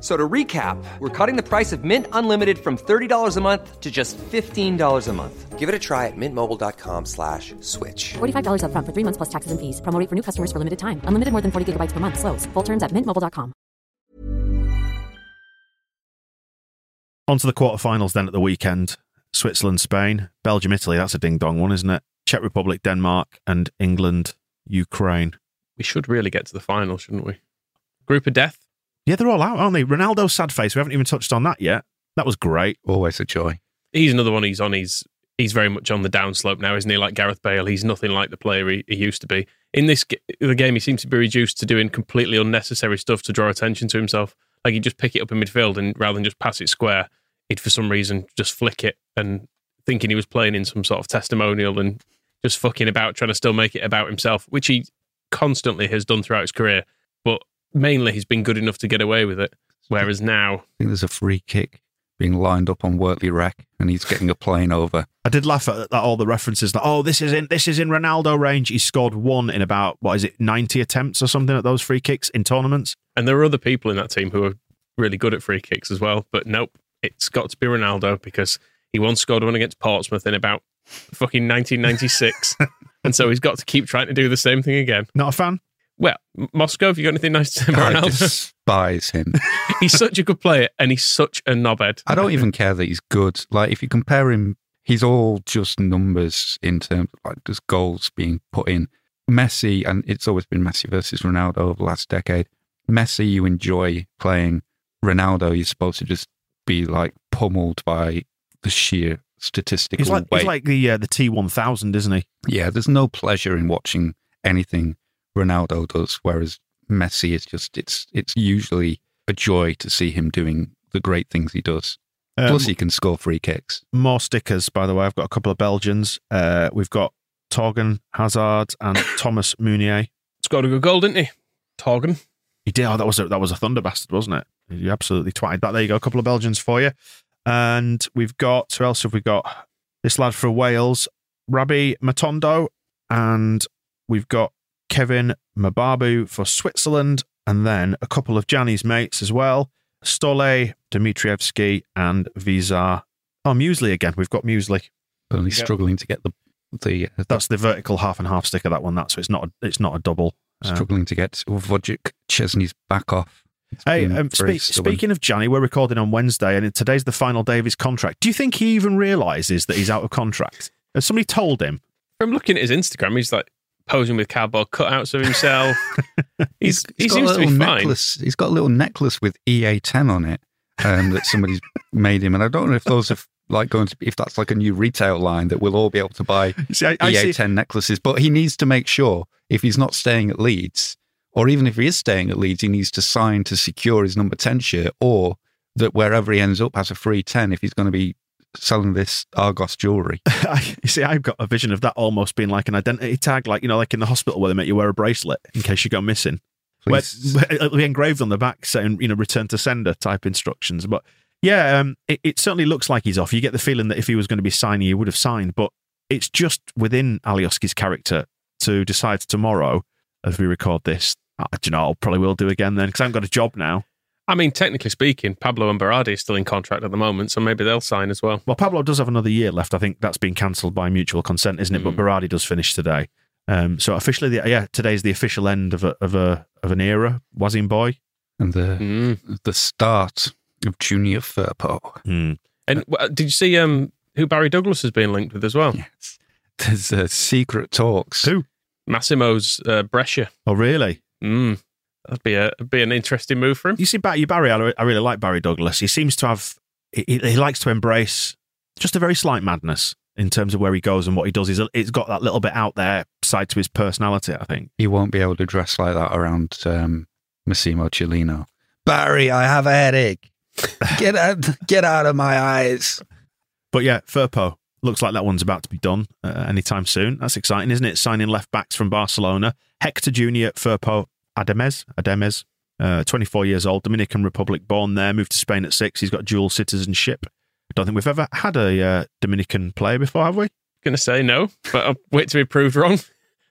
F- So to recap, we're cutting the price of Mint Unlimited from $30 a month to just $15 a month. Give it a try at mintmobile.com slash switch. $45 upfront for three months plus taxes and fees. Promo for new customers for limited time. Unlimited more than 40 gigabytes per month. Slows. Full terms at mintmobile.com. On to the quarterfinals then at the weekend. Switzerland, Spain, Belgium, Italy. That's a ding dong one, isn't it? Czech Republic, Denmark, and England, Ukraine. we should really get to the final, shouldn't we? Group of death. Yeah, they're all out, aren't they? Ronaldo's sad face. We haven't even touched on that yet. That was great. Always a joy. He's another one. He's on. He's he's very much on the downslope now, isn't he? Like Gareth Bale, he's nothing like the player he, he used to be. In this the game, he seems to be reduced to doing completely unnecessary stuff to draw attention to himself. Like he'd just pick it up in midfield, and rather than just pass it square, he'd for some reason just flick it and thinking he was playing in some sort of testimonial and just fucking about, trying to still make it about himself, which he constantly has done throughout his career. But mainly, he's been good enough to get away with it. Whereas now, I think there's a free kick being lined up on Wortley Rack, and he's getting a plane over. I did laugh at, at all the references that oh this is in this is in Ronaldo range. He scored one in about what is it ninety attempts or something at those free kicks in tournaments. And there are other people in that team who are really good at free kicks as well. But nope, it's got to be Ronaldo because he once scored one against Portsmouth in about fucking 1996. and so he's got to keep trying to do the same thing again. Not a fan. Well, Moscow, have you got anything nice to say about I Ronaldo? despise him. he's such a good player and he's such a knobhead. I don't even care that he's good. Like if you compare him, he's all just numbers in terms of like just goals being put in. Messi, and it's always been Messi versus Ronaldo over the last decade. Messi, you enjoy playing. Ronaldo, you're supposed to just be like pummeled by the sheer statistical He's like weight. he's like the uh, the T one thousand, isn't he? yeah, there's no pleasure in watching anything Ronaldo does, whereas Messi is just it's it's usually a joy to see him doing the great things he does. Um, Plus, he can score free kicks. more stickers, by the way. I've got a couple of Belgians. Uh, we've got Torgan Hazard and Thomas Meunier. Scored a good goal, didn't he? Torgan. He did. Oh, that was a, that was a thunder bastard, wasn't it? You absolutely twatted that. There you go. A couple of Belgians for you. And we've got who else have we got? This lad for Wales, Rabbi Matondo, and we've got Kevin Mbabu for Switzerland, and then a couple of Gjanni's mates as well. Stole, Dimitrievski, and Visar. Oh, Muesli again. We've got Muesli. Only Yep. struggling to get the the uh, That's the vertical half and half sticker. That one. That so it's not a, it's not a double. Um, struggling to get Wojciech Szczęsny's back off. It's Hey, um, spe- speaking of Johnny, we're recording on Wednesday, and today's the final day of his contract. Do you think he even realizes that he's out of contract? Has somebody told him? From looking at his Instagram, he's like posing with cardboard cutouts of himself. he's, he seems to be little fine. He's got a little necklace with EA10 on it um, that somebody's made him, and I don't know if those are like going to if that's like a new retail line that we'll all be able to buy See, I, I EA10 see, necklaces. But he needs to make sure if he's not staying at Leeds, or even if he is staying at Leeds, he needs to sign to secure his number 10 shirt, or that wherever he ends up has a free 10 if he's going to be selling this Argos jewelry. You see, I've got a vision of that almost being like an identity tag, like you know, like in the hospital where they make you wear a bracelet in case you go missing. Where, Please. where it'll be engraved on the back saying, you know, return to sender type instructions. But yeah, um, it, it certainly looks like he's off. You get the feeling that if he was going to be signing, he would have signed. But it's just within Alioski's character to decide tomorrow, as we record this, uh, do you know, I probably will do again then because I haven't got a job now. I mean, technically speaking, Pablo and Berardi are still in contract at the moment, so maybe they'll sign as well. Well, Pablo does have another year left. I think that's been cancelled by mutual consent, isn't it? But Mm. Berardi does finish today. Um, so officially, the, yeah, today's the official end of a of a of an era. Wazim boy. and the, Mm. the start of Junior Firpo. Hmm. And uh, did you see um, who Barry Douglas has been linked with as well? Yes. There's uh, secret talks. Who? Massimo's uh, Brescia. Oh, really? Mm. That'd be a be an interesting move for him. You see, Barry, Barry, I I really like Barry Douglas. He seems to have, he, he he likes to embrace just a very slight madness in terms of where he goes and what he does. He's it's got that little bit out there side to his personality, I think. He won't be able to dress like that around um, Massimo Cellino. Barry, I have a headache. Get out, get out of my eyes. But yeah, Firpo looks like that one's about to be done uh, anytime soon. That's exciting, isn't it? Signing left backs from Barcelona. Hector Junior, Firpo Adames, Adames, uh, 24 years old, Dominican Republic, born there, moved to Spain at six. He's got dual citizenship. I don't think we've ever had a uh, Dominican player before, have we? Going to say no, but I'll wait to be proved wrong.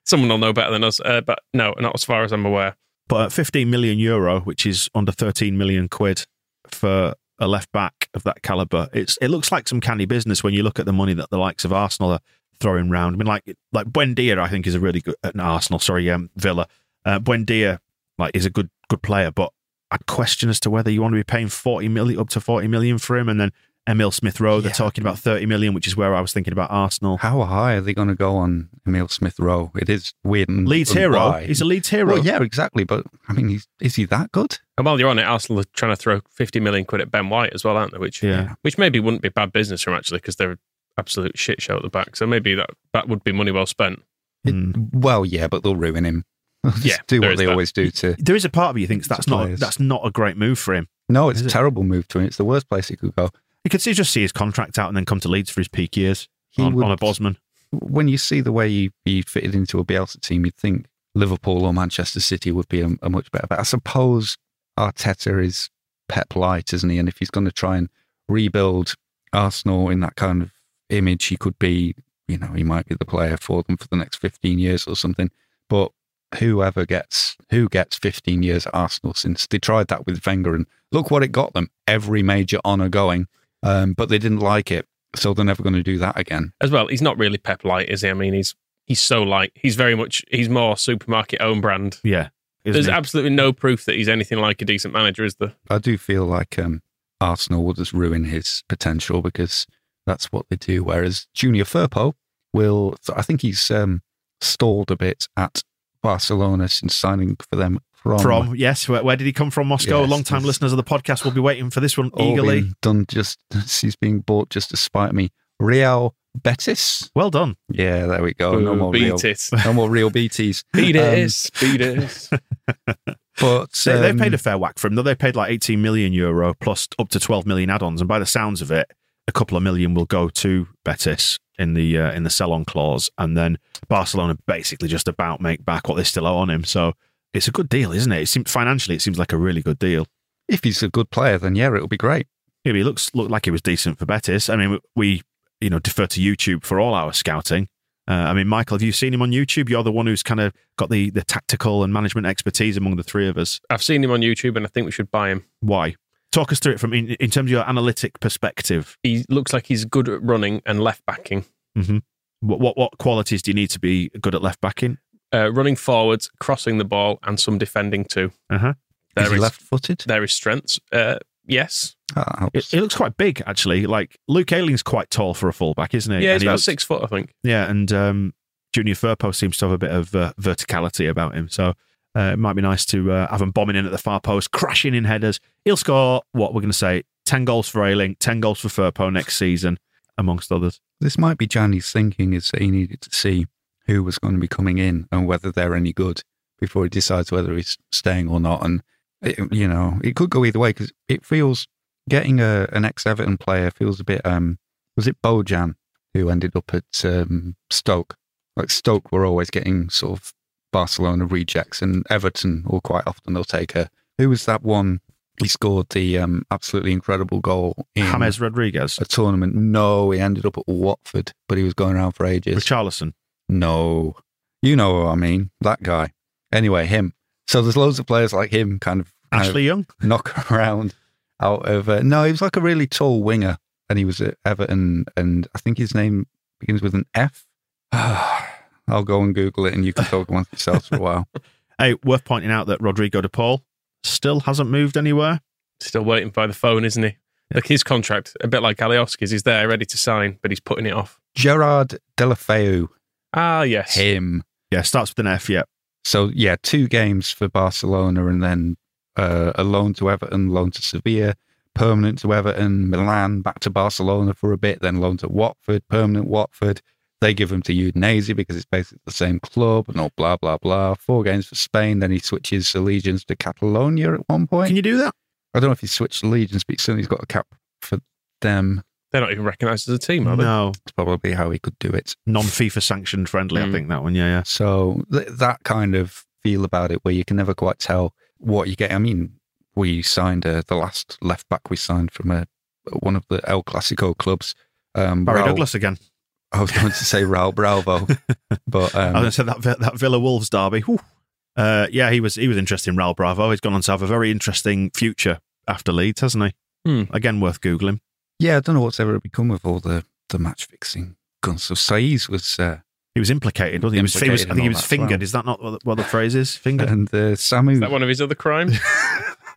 Someone will know better than us, uh, but no, not as far as I'm aware. But at 15 million euro, which is under 13 million quid for a left back of that caliber, it's it looks like some canny business when you look at the money that the likes of Arsenal are throwing round. I mean, like like Buendia, I think is a really good no, Arsenal. Sorry, um, Villa. Uh, Buendia, like, is a good good player, but I'd question as to whether you want to be paying 40 million up to 40 million for him, and then Emil Smith Rowe, they're talking about 30 million, which is where I was thinking about Arsenal. How high are they going to go on Emil Smith Rowe? It is weird. And, Leeds and hero. why. He's a Leeds hero. Well, yeah, exactly. But I mean, he's, is he that good? And while you're on it, Arsenal are trying to throw 50 million quid at Ben White as well, aren't they? Which, Yeah. which maybe wouldn't be bad business for him, actually, because they're an absolute shit show at the back. So maybe that, that would be money well spent. It- Mm. Well, yeah, but they'll ruin him. They'll just Yeah, do what they that. always do to. There is a part of you thinks that's not that's not a great move for him. No, it's Is a it? terrible move to him. It's the worst place he could go. You could see just see his contract out and then come to Leeds for his peak years He on, would- on a Bosman. when you see the way he, he fitted into a Bielsa team, you'd think Liverpool or Manchester City would be a, a much better. But I suppose Arteta is Pep light, isn't he? And if he's going to try and rebuild Arsenal in that kind of image, he could be, you know, he might be the player for them for the next 15 years or something. But whoever gets, who gets 15 years at Arsenal since they tried that with Wenger and look what it got them every major honour going. Um, but they didn't like it. So they're never going to do that again. As well, he's not really Pep light, is he? I mean, he's he's so light. He's very much, he's more supermarket own brand. Yeah. There's he? absolutely no proof that he's anything like a decent manager, is there? I do feel like um, Arsenal will just ruin his potential because That's what they do. Whereas Junior Firpo will, I think he's um, stalled a bit at Barcelona since signing for them from. From yes, where, where did he come from? Moscow. Yes, Long time listeners of the podcast will be waiting for this one eagerly. done just he's being bought just to spite me. Real Betis. Well done. Yeah, there we go. No more beat real, it. no more real Betis. Beat Um, it, beat it. But they um, paid a fair whack for him. though. They paid like 18 million euro plus up to 12 million add-ons, and by the sounds of it, a couple of million will go to Betis in the uh, in the sell-on clause, and then Barcelona basically just about make back what they still owe on him. So it's a good deal, isn't it? it seems, financially, it seems like a really good deal. if he's a good player, then yeah, it'll be great. Yeah, he looks looked like he was decent for Betis. I mean, we you know defer to YouTube for all our scouting. Uh, I mean, Michael, have you seen him on YouTube? You're the one who's kind of got the the tactical and management expertise among the three of us. I've seen him on YouTube, and I think we should buy him. Why? Talk us through it from in, in terms of your analytic perspective. He looks like he's good at running and left backing. hmm What, what what qualities do you need to be good at left backing? Uh, running forwards, crossing the ball, and some defending too. Uh huh. Is he is left-footed? there is strengths. Uh, yes, That It, helps. it looks quite big actually. Like Luke Ayling's quite tall for a fullback, isn't he? yeah, And he's he about looks- six foot, I think. Yeah, and um, Junior Firpo seems to have a bit of uh, verticality about him. So uh, it might be nice to uh, have him bombing in at the far post, crashing in headers. He'll score, what we're going to say, 10 goals for Ayling, 10 goals for Firpo next season, amongst others. This might be Johnny's thinking is that he needed to see who was going to be coming in and whether they're any good before he decides whether he's staying or not. And, it, you know, it could go either way because it feels getting a, an ex Everton player feels a bit, um, was it Bojan who ended up at um, Stoke? Like Stoke were always getting sort of Barcelona rejects and Everton, or quite often they'll take a, who was that one? He scored the um, absolutely incredible goal in James Rodriguez, a tournament. No, he ended up at Watford, but he was going around for ages. Richarlison. No, you know what I mean. That guy. Anyway, him. So there's loads of players like him, kind of, kind Ashley Young. of knock around out of. Uh, no, he was like a really tall winger, and he was at Everton, and I think his name begins with an F. I'll go and Google it, and you can talk amongst yourselves for a while. Hey, worth pointing out that Rodrigo de Paul still hasn't moved anywhere. Still waiting by the phone, isn't he? Like his contract, a bit like Alioski's, he's there ready to sign, but he's putting it off. Gerard Deulofeu, Ah, yes. him. Yeah, starts with an F, yeah. So yeah, two games for Barcelona, and then uh, a loan to Everton, loan to Sevilla, permanent to Everton, Milan, back to Barcelona for a bit, then loan to Watford, permanent Watford. They give him to Udinese because it's basically the same club and all blah blah blah. Four games for Spain, then he switches allegiance to Catalonia at one point. Can you do that? I don't know if he switched allegiance, but certainly he's got a cap for them. They're not even recognised as a team, are they? No. It's probably how he could do it. Non FIFA sanctioned friendly, I Mm. think that one, yeah, yeah. So th- that kind of feel about it, where you can never quite tell what you get. I mean, we signed uh, the last left back we signed from a one of the El Clasico clubs. Um, Barry Raul- Douglas again. I was going to say Raul Bravo, but I was um, going to say that, that Villa Wolves derby. Uh, yeah, he was he was interesting, Raul Bravo. He's gone on to have a very interesting future after Leeds, hasn't he? Hmm. Again, worth googling. yeah, I don't know what's ever become of all the the match fixing guns. So Saiz was uh, He was implicated, wasn't he? He was, he was, I think he was all that as fingered. well. Is that not what the, what the phrase is? Fingered. and uh, Samu. Is that one of his other crimes?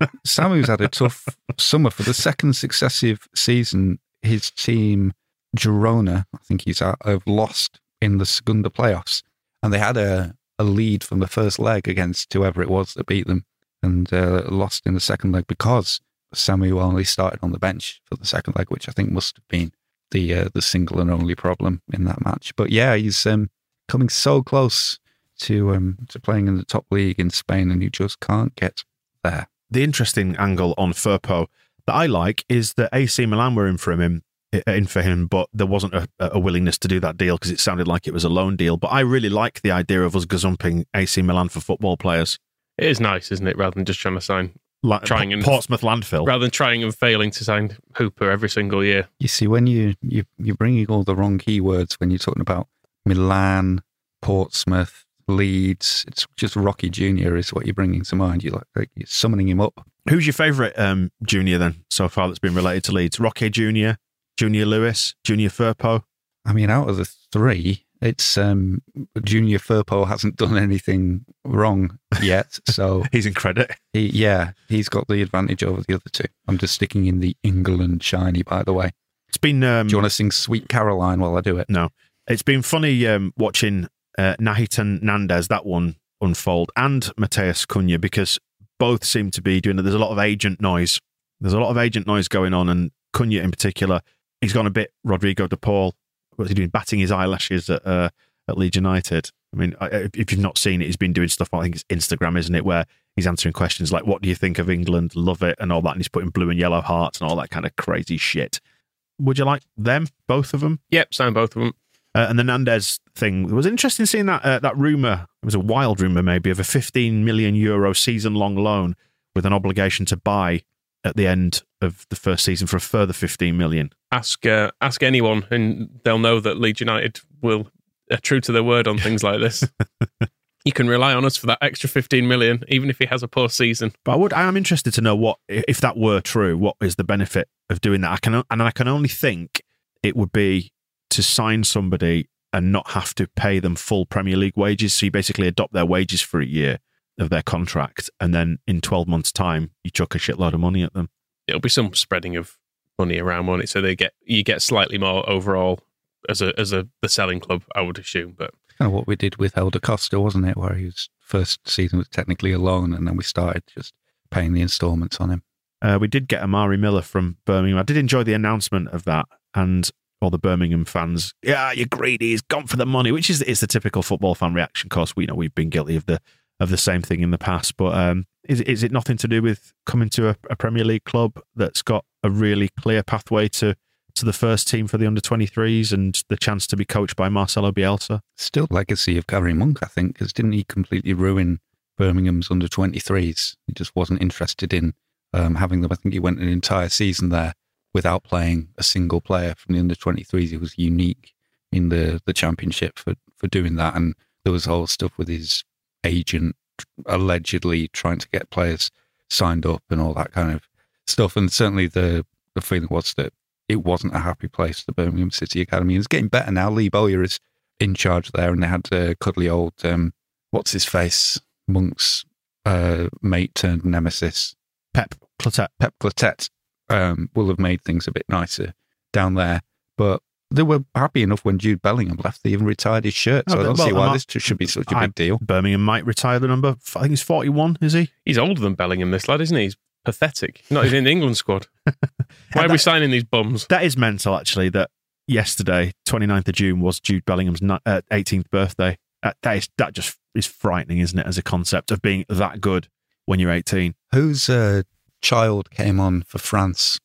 Samu's had a tough summer for the second successive season. His team, Girona, I think he's at, have lost in the Segunda playoffs, and they had a, a lead from the first leg against whoever it was that beat them, and uh, lost in the second leg because Samu only started on the bench for the second leg, which I think must have been the uh, the single and only problem in that match. But yeah, he's um, coming so close to um, to playing in the top league in Spain, and he just can't get there. the interesting angle on Firpo that I like is that AC Milan were in for him, in for him, but there wasn't a, a willingness to do that deal because it sounded like it was a loan deal. But I really like the idea of us gazumping AC Milan for football players, it is nice, isn't it? Rather than just trying to sign, like Trying and- Portsmouth landfill. rather than trying and failing to sign Hooper every single year. You see, when you, you, you're bringing all the wrong keywords when you're talking about Milan, Portsmouth, Leeds, it's just Roque Junior is what you're bringing to mind. You're like, like you're summoning him up. Who's your favourite um, junior then so far that's been related to Leeds? Roque Junior, Junior Lewis, Junior Firpo. I mean, out of the three, it's um, Junior Firpo hasn't done anything wrong yet. So, He's in credit. he, yeah, he's got the advantage over the other two. I'm just sticking in the England shiny, by the way. It's been. Um, Do you want to sing Sweet Caroline while I do it? No. It's been funny um, watching uh, Nahitan Nandez, that one unfold, and Matheus Cunha because both seem to be doing There's a lot of agent noise. There's a lot of agent noise going on, and Cunha in particular, he's gone a bit Rodrigo de Paul. What's he doing? Batting his eyelashes at, uh, at Leeds United. I mean, if you've not seen it, he's been doing stuff. I think it's Instagram, isn't it? Where he's answering questions like, "What do you think of England? Love it," and all that, and he's putting blue and yellow hearts and all that kind of crazy shit. Would you like them, both of them? Yep, sign both of them. Uh, and the Nandez thing it was interesting seeing that uh, that rumor. It was a wild rumor, maybe of a 15 million euro season long loan with an obligation to buy at the end of the first season for a further 15 million. Ask uh, ask anyone, and they'll know that Leeds United will are true to their word on things like this. you can rely on us for that extra 15 million, even if he has a poor season. But I would, I am interested to know what, if that were true, what is the benefit of doing that? I can, and I can only think it would be to sign somebody and not have to pay them full Premier League wages. So you basically adopt their wages for a year of their contract, and then in 12 months' time, you chuck a shitload of money at them. It'll be some spreading of money around, won't it? So they get you get slightly more overall as a as a the selling club, I would assume. But Kind of what we did with Helder Costa, wasn't it? Where his first season was technically a loan, and then we started just paying the instalments on him. Uh, we did get Amari Miller from Birmingham. I did enjoy the announcement of that, and all the Birmingham fans, yeah, you're greedy. He's gone for the money, which is it's the typical football fan reaction. Of course, we know we've been guilty of the of the same thing in the past. But um, is is it nothing to do with coming to a, a Premier League club that's got a really clear pathway to to the first team for the under 23s and the chance to be coached by Marcelo Bielsa? Still legacy of Gary Monk, I think, because didn't he completely ruin Birmingham's under 23s? He just wasn't interested in um, having them. I think he went an entire season there without playing a single player from the under 23s. He was unique in the, the championship for, for doing that. And there was whole stuff with his agent allegedly trying to get players signed up and all that kind of stuff. And certainly the, the feeling was that it wasn't a happy place, the Birmingham City Academy. And it's getting better now. Lee Bowyer is in charge there, and they had a cuddly old, um, what's his face, Monk's uh, mate turned nemesis, Pep Clotet. Pep Clotet, um, will have made things a bit nicer down there. But they were happy enough when Jude Bellingham left. They even retired his shirt. So Oh, I don't well, see why I'm- this should be such a I- big deal. Birmingham might retire the number. I think he's 41, is he? he's older than Bellingham, this lad, isn't he? He's pathetic. Not even in the England squad. Why are we signing these bums? That is mental, actually, that yesterday, 29th of June, was Jude Bellingham's ni- uh, 18th birthday. That, that, is, that just is frightening, isn't it, as a concept of being that good when you're 18? Whose uh, child came on for France?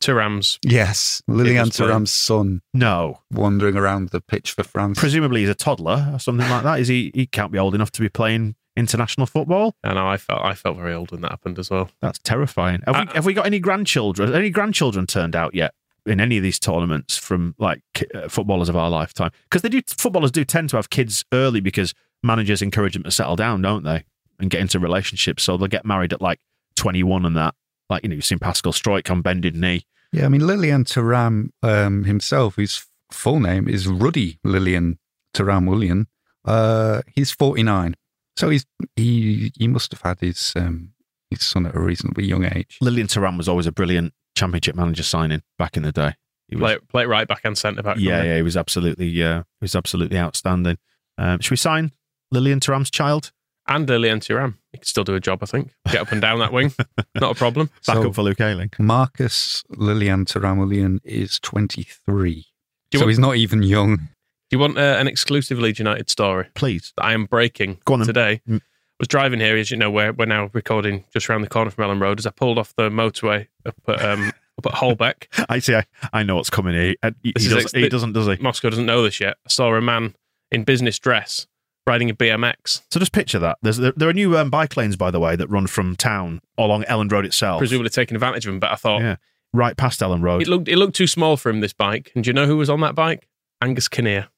Thuram's. Yes, Lilian was playing. Thuram's son No. wandering around the pitch for France. Presumably he's a toddler or something like that. Is he? He can't be old enough to be playing international football. I know. I felt I felt very old when that happened as well. That's terrifying. Have, we, Uh, have we got any grandchildren? Any grandchildren turned out yet in any of these tournaments from like uh, footballers of our lifetime? Because they do. Footballers do tend to have kids early because managers encourage them to settle down, don't they, and get into relationships. So they'll get married at like 21 and that. Like you know, you've seen Pascal Struijk on bended knee. Yeah, I mean Lilian Thuram um, himself, his full name is Ruddy Lilian Thuram William. Uh, he's forty nine, so he's he he must have had his um, his son at a reasonably young age. Lilian Thuram was always a brilliant championship manager signing back in the day. He was, Play, play right back and centre back. yeah, yeah, he was absolutely, uh, he was absolutely outstanding. Um, should we sign Lilian Thuram's child And Lilian Thuram. He could still do a job, I think. Get up and down that wing. Not a problem. back So- up for Luke Ayling? Marcus Lilian Thuram is twenty three, so want- he's not even young. Do you want uh, an exclusive Leeds United story Please. that I am breaking Go on today? Mm. was driving here, as you know, we're, we're now recording just around the corner from Elland Road. As I pulled off the motorway up at, um, up at Holbeck, I see. I, I know what's coming here. Uh, He, he doesn't, ex- he doesn't, does he? Moscow doesn't know this yet. I saw a man in business dress riding a BMX, So just picture that. There's there, there are new um, bike lanes, by the way, that run from town along Elland Road itself. presumably taking advantage of him. But I thought Yeah, right past Elland Road. it looked it looked too small for him. This bike, and do you know who was on that bike? Angus Kinnear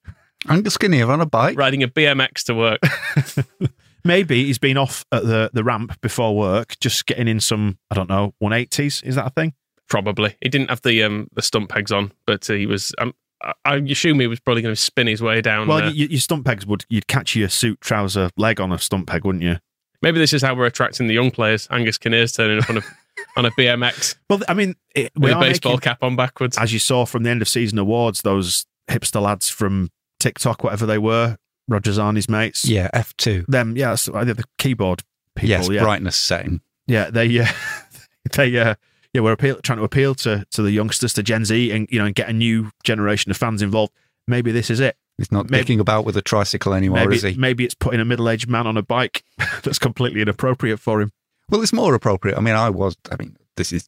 Angus Kinnear on a bike. riding a BMX to work. Maybe he's been off at the, the ramp before work, just getting in some, I don't know, 180s. Is that a thing? Probably he didn't have the um the stunt pegs on, but uh, he was. Um, I, I assume he was probably going to spin his way down. well, y your stunt pegs would, you'd catch your suit trouser leg on a stunt peg, wouldn't you? Maybe this is how we're attracting the young players. Angus Kinnear's turning up on a on a BMX Well, I mean, it, with a baseball making- cap on backwards. as you saw from the end of season awards, those hipster lads from TikTok, whatever they were, Radrizzani's mates. Yeah, F2. Them, yeah, that's- uh, the keyboard people. yes, yeah. brightness setting. Yeah, they, uh, they, uh, yeah, we're appeal, trying to appeal to to the youngsters, to Gen Z, and you know, and get a new generation of fans involved. Maybe this is it. He's not Maybe- dicking about with a tricycle anymore, is he? maybe it's putting a middle-aged man on a bike that's completely inappropriate for him. Well, it's more appropriate. I mean, I was, I mean, this is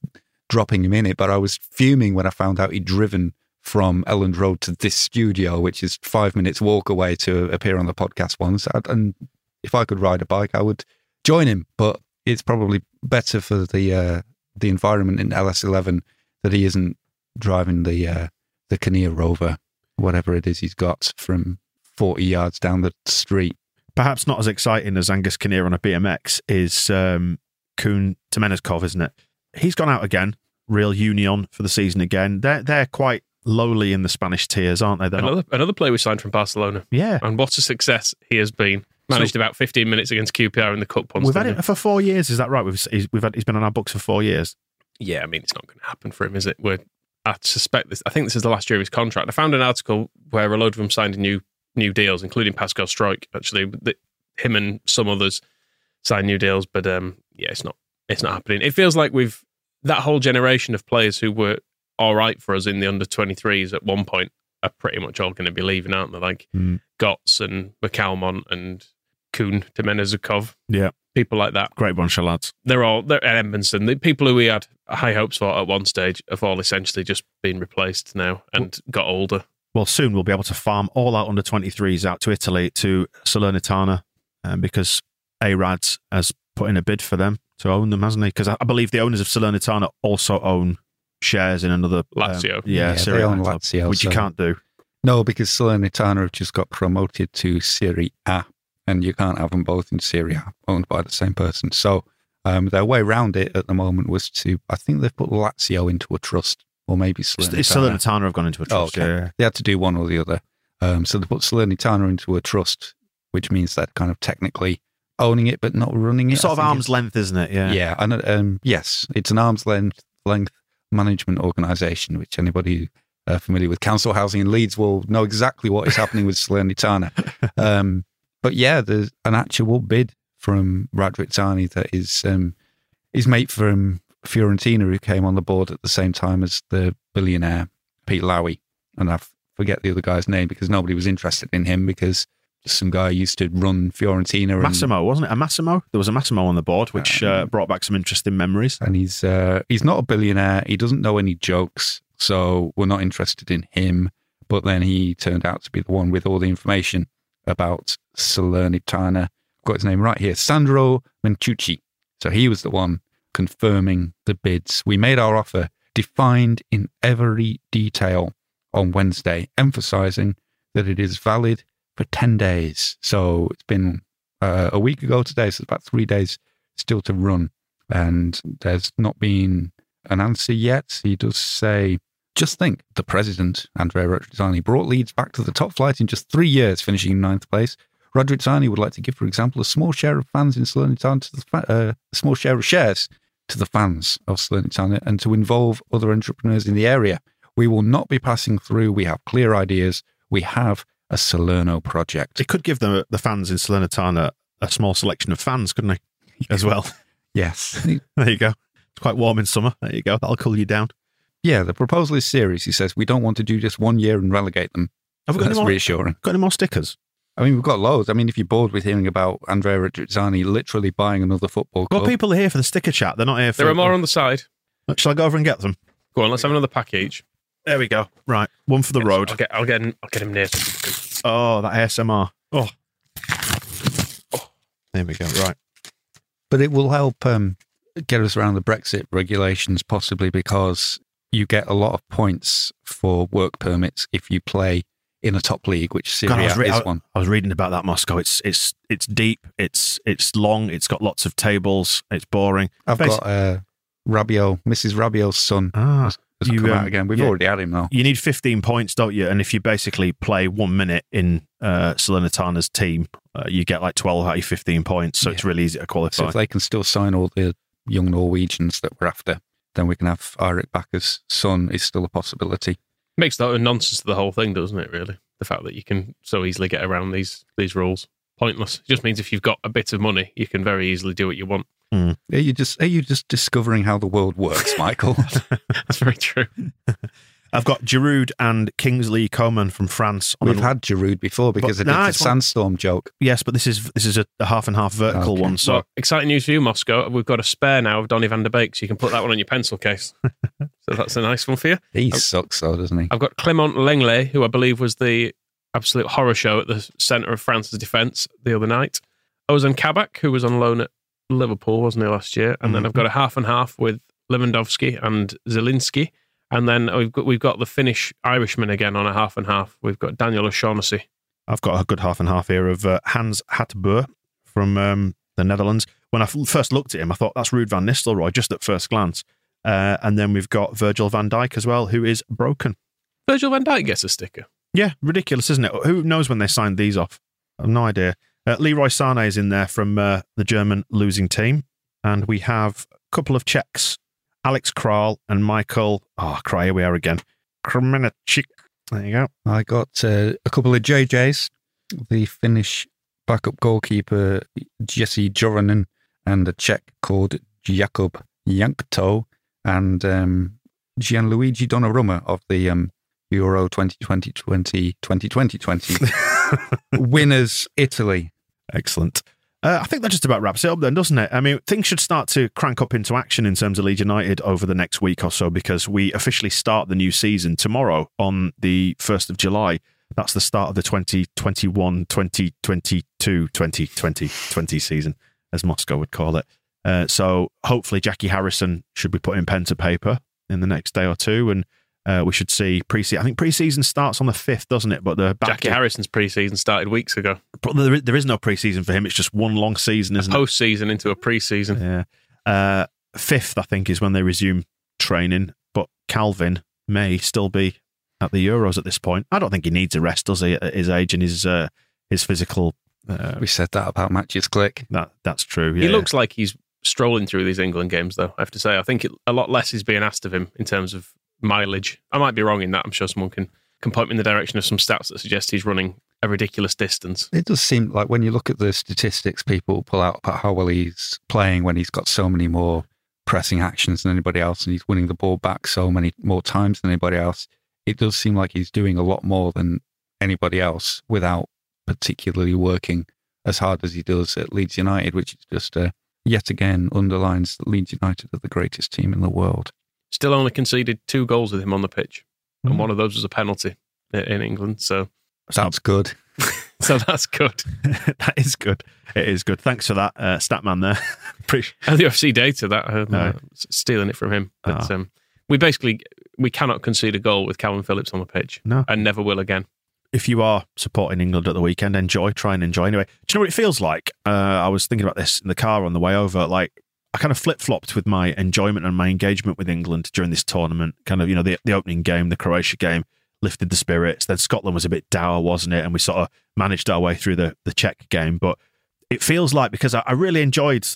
dropping him in it, but I was fuming when I found out he'd driven from Elland Road to this studio, which is five minutes walk away to appear on the podcast once. And if I could ride a bike, I would join him. But it's probably better for the uh, the environment in LS11 that he isn't driving the uh, the Kinnear Rover, whatever it is he's got from 40 yards down the street. Perhaps not as exciting as Angus Kinnear on a BMX is um, Kun Temenuzhkov, isn't it? He's gone out again. Real Union for the season again. They're they're quite lowly in the Spanish tiers, aren't they? They're not- Another another player we signed from Barcelona, yeah. and what a success he has been. Managed about 15 minutes against QPR in the cup once. We've had him for four years. Is that right? We've he's, we've had he's been on our books for four years. Yeah, I mean it's not going to happen for him, is it? We're, I suspect this. I think this is the last year of his contract. I found an article where a load of them signed new new deals, including Pascal Struijk. Actually, the, him and some others signed new deals, but um, yeah, it's not it's not happening. It feels like we've that whole generation of players who were all right for us in the under 23s at one point are pretty much all going to be leaving, aren't they? Like Mm. Gotts and McCalmont and Kun Temenuzhkov, Yeah, people like that. great bunch of lads. They're all they're at Edmondson. The people who we had high hopes for at one stage have all essentially just been replaced now and got older. Well, soon we'll be able to farm all our under 23s out to Italy to Salernitana um, because ARADS has put in a bid for them to own them, hasn't he? Because I, I believe the owners of Salernitana also own shares in another um, Lazio. yeah, Yeah, Serie they A own club, Lazio, which you can't do. No, because Salernitana have just got promoted to Serie A, and you can't have them both in Serie A owned by the same person. So um, their way around it at the moment was to, I think they've put Lazio into a trust, or maybe It's, Salernitana. it's Salernitana have gone into a Oh, trust. okay. yeah. They had to do one or the other. Um, so they put Salernitana into a trust, which means they're kind of technically owning it, but not running it. I Sort of think arm's length, isn't it? Yeah. yeah, and um, yes, it's an arm's length length management organisation, which anybody uh, familiar with council housing in Leeds will know exactly what is happening with Salernitana. Um, but yeah, there's an actual bid from Radrizzani that is um, his mate from Fiorentina, who came on the board at the same time as the billionaire Pete Lowy, and I forget the other guy's name because nobody was interested in him because some guy used to run Fiorentina. and- Massimo, wasn't it? A Massimo? There was a Massimo on the board, which uh, brought back some interesting memories. and he's uh, he's not a billionaire. He doesn't know any jokes, so we're not interested in him. But then he turned out to be the one with all the information about Salernitana. Got his name right here, Sandro Mencucci. So he was the one confirming the bids. We made our offer defined in every detail on Wednesday, emphasizing that it is valid for 10 days. So it's been uh, a week ago today, so it's about three days still to run. And there's not been an answer yet. He does say, just think, the president, Andrea Radrizzani, brought Leeds back to the top flight in just three years, finishing in ninth place. Radrizzani would like to give, for example, a small share of fans in Salernitana to the fa- uh, a small share of shares to the fans of Salernitana and to involve other entrepreneurs in the area. We will not be passing through. We have clear ideas. We have a Salerno project. It could give the the fans in Salernitana a small selection of fans, couldn't he? As well. Yes. there you go. It's quite warm in summer. There you go. That'll cool you down. Yeah, the proposal is serious. He says we don't want to do just one year and relegate them. Have we got That's any more, reassuring. got any more stickers? I mean, we've got loads. I mean, if you're bored with hearing about Andrea Radrizzani literally buying another football Well, people are here for the sticker chat. They're not here for. There are more on the side. Shall I go over and get them? Go on, let's have another pack each. There we go. Right, one for the road. I'll get, I'll get, him, I'll get him near. Oh, that ASMR. Oh. There we go. Right. but it will help um, get us around the Brexit regulations, possibly because you get a lot of points for work permits if you play in a top league, which God, I, was re- is one. I was reading about that Moscow. It's it's it's deep. It's it's long. It's got lots of tables. It's boring. I've Basi- got uh, Rabiot, Mrs. Rabiot's son Ah, has, has you, come um, out again. We've yeah. already had him though. you need 15 points, don't you? And if you basically play one minute in uh, Salernitana's team, uh, you get like 12 out of 15 points. So it's really easy to So qualify. if they can still sign all the young Norwegians that we're after, then we can have Eirik Bakke's son is still a possibility. Makes that a nonsense to the whole thing, doesn't it? Really, the fact that you can so easily get around these these rules pointless. It just means if you've got a bit of money, you can very easily do what you want. Hmm. Are you just are you just discovering how the world works, Michael? That's very true. I've got Giroud and Kingsley Coman from France. on We've a- had Giroud before because But- it nah, did it's the fine. sandstorm joke. yes, but this is this is a, a half and half vertical Okay. one. So So exciting news for you, Moscow. We've got a spare now of Donny van der Beek, so you can put that one on your pencil case. so that's a nice one for you. He sucks though, doesn't he? I've got Clement Lenglet, who I believe was the absolute horror show at the centre of France's defence the other night. Ozan Kabak, who was on loan at Liverpool, wasn't he, last year? And then mm-hmm. I've got a half and half with Lewandowski and Zieliński. And then we've got, we've got the Finnish Irishman again on a half and half. We've got Daniel O'Shaughnessy. I've got a good half and half here of uh, Hans Hateboer from um, the Netherlands. When I f- first looked at him, I thought that's Ruud van Nistelrooy just at first glance. Uh, and then we've got Virgil van Dijk as well, who is broken. Virgil van Dijk gets a sticker. Yeah, ridiculous, isn't it? Who knows when they signed these off? I've no idea. Uh, Leroy Sané is in there from uh, the German losing team. And we have a couple of Czechs, Alex Kral and Michael. Oh, cry, here we are again. Krmenčík. There you go. I got uh, a couple of JJs, the Finnish backup goalkeeper Jesse Joronen, and a Czech called Jakub Jankto, and um, Gianluigi Donnarumma of the um, Euro 2020 2020 winners Italy. Excellent. Uh, I think that just about wraps it up then, doesn't it? I mean, things should start to crank up into action in terms of Leeds United over the next week or so because we officially start the new season tomorrow on the 1st of July. That's the start of the 2021 2022 2020 20 season, as Moscow would call it. Uh, so hopefully, Jackie Harrison should be putting pen to paper in the next day or two. And uh, we should see pre season. I think pre season starts on the 5th, doesn't it? But the back Jackie Harrison's pre-season started weeks ago. but there, there is no pre-season for him. It's just one long season, isn't it? Post-season into a pre-season. Yeah. Uh, fifth, I think, is when they resume training. But Kalvin may still be at the Euros at this point. I don't think he needs a rest, does he? At his age and his uh, his physical. Uh, We said that about Mateusz Klich. that that's true. He yeah. looks like he's strolling through these England games, though. I have to say, I think it, a lot less is being asked of him in terms of mileage. I might be wrong in that. I'm sure someone can can point me in the direction of some stats that suggest he's running a ridiculous distance. It does seem like when you look at the statistics people pull out about how well he's playing when he's got so many more pressing actions than anybody else and he's winning the ball back so many more times than anybody else, it does seem like he's doing a lot more than anybody else without particularly working as hard as he does at Leeds United, which is just uh, yet again underlines that Leeds United are the greatest team in the world. Still only conceded two goals with him on the pitch, Hmm. and one of those was a penalty in England. So, Sounds good. so that's good. that is good. It is good. Thanks for that, uh, Statman. There, Appreciate- And the UFC data that um, No. uh, stealing it from him. But Ah. um, we basically we cannot concede a goal with Kalvin Phillips on the pitch, No. and never will again. if you are supporting England at the weekend, enjoy, try and enjoy. Anyway, do you know what it feels like? Uh, I was thinking about this in the car on the way over. Like, I kind of flip flopped with my enjoyment and my engagement with England during this tournament. Kind of, you know, the, the opening game, the Croatia game, lifted the spirits. Then Scotland was a bit dour, wasn't it? And we sort of managed our way through the, the Czech game. But it feels like because I, I really enjoyed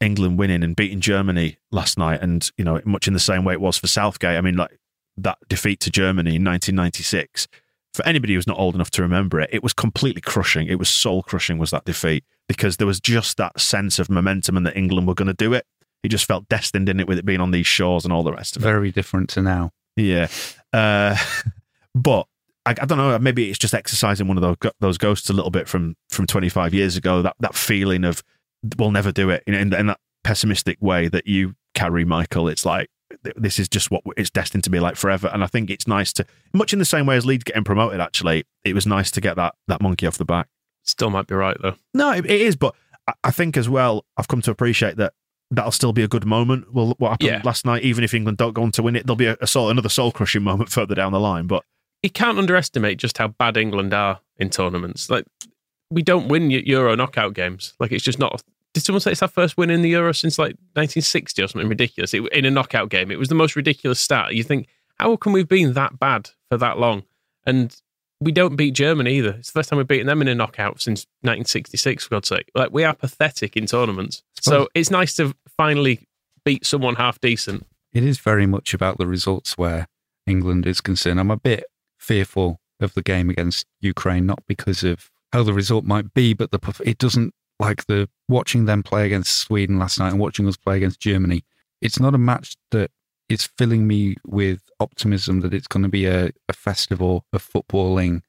England winning and beating Germany last night, and, you know, much in the same way it was for Southgate. I mean, like, that defeat to Germany in 1996 for anybody who's not old enough to remember it, it was completely crushing. It was soul crushing, was that defeat, because there was just that sense of momentum and that England were going to do it. It just felt destined in it with it being on these shores and all the rest of it. Very different to now. Yeah. Uh, but I, I don't know. Maybe it's just exercising one of those those ghosts a little bit from from 25 years ago. That that feeling of we'll never do it, you know, in, in that pessimistic way that you carry, Michael. It's like this is just what it's destined to be like forever. And I think it's nice to, much in the same way as Leeds getting promoted. Actually, it was nice to get that that monkey off the back. Still might be right though. No, it, it is, but I, think as well, I've come to appreciate that that'll still be a good moment. Well, what happened Yeah. last night, even if England don't go on to win it, there'll be a, a soul, another soul crushing moment further down the line. But You can't underestimate just how bad England are in tournaments. Like we don't win Euro knockout games. Like it's just not. Did someone say it's our first win in the Euro since like 1960 or something ridiculous? It, in a knockout game, it was the most ridiculous stat. You think how can we've been that bad for that long? And we don't beat Germany either. It's the first time we've beaten them in a knockout since 1966. For God's sake, like we are pathetic in tournaments. So it's nice to finally beat someone half decent. It is very much about the results where England is concerned. I'm a bit fearful of the game against Ukraine, not because of how the result might be, but the it doesn't like the watching them play against Sweden last night and watching us play against Germany. It's not a match that is filling me with optimism that it's going to be a, a festival of footballing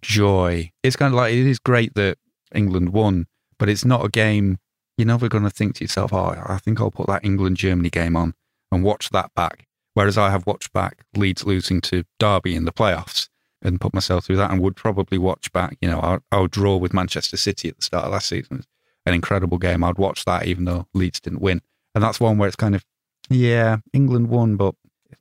joy. It's kind of like it is great that England won, but it's not a game you're never going to think to yourself, oh, I think I'll put that England Germany game on and watch that back. Whereas I have watched back Leeds losing to Derby in the playoffs and put myself through that and would probably watch back, you know, our draw with Manchester City at the start of last season. An incredible game. I'd watch that even though Leeds didn't win. And that's one where it's kind of, yeah, England won, but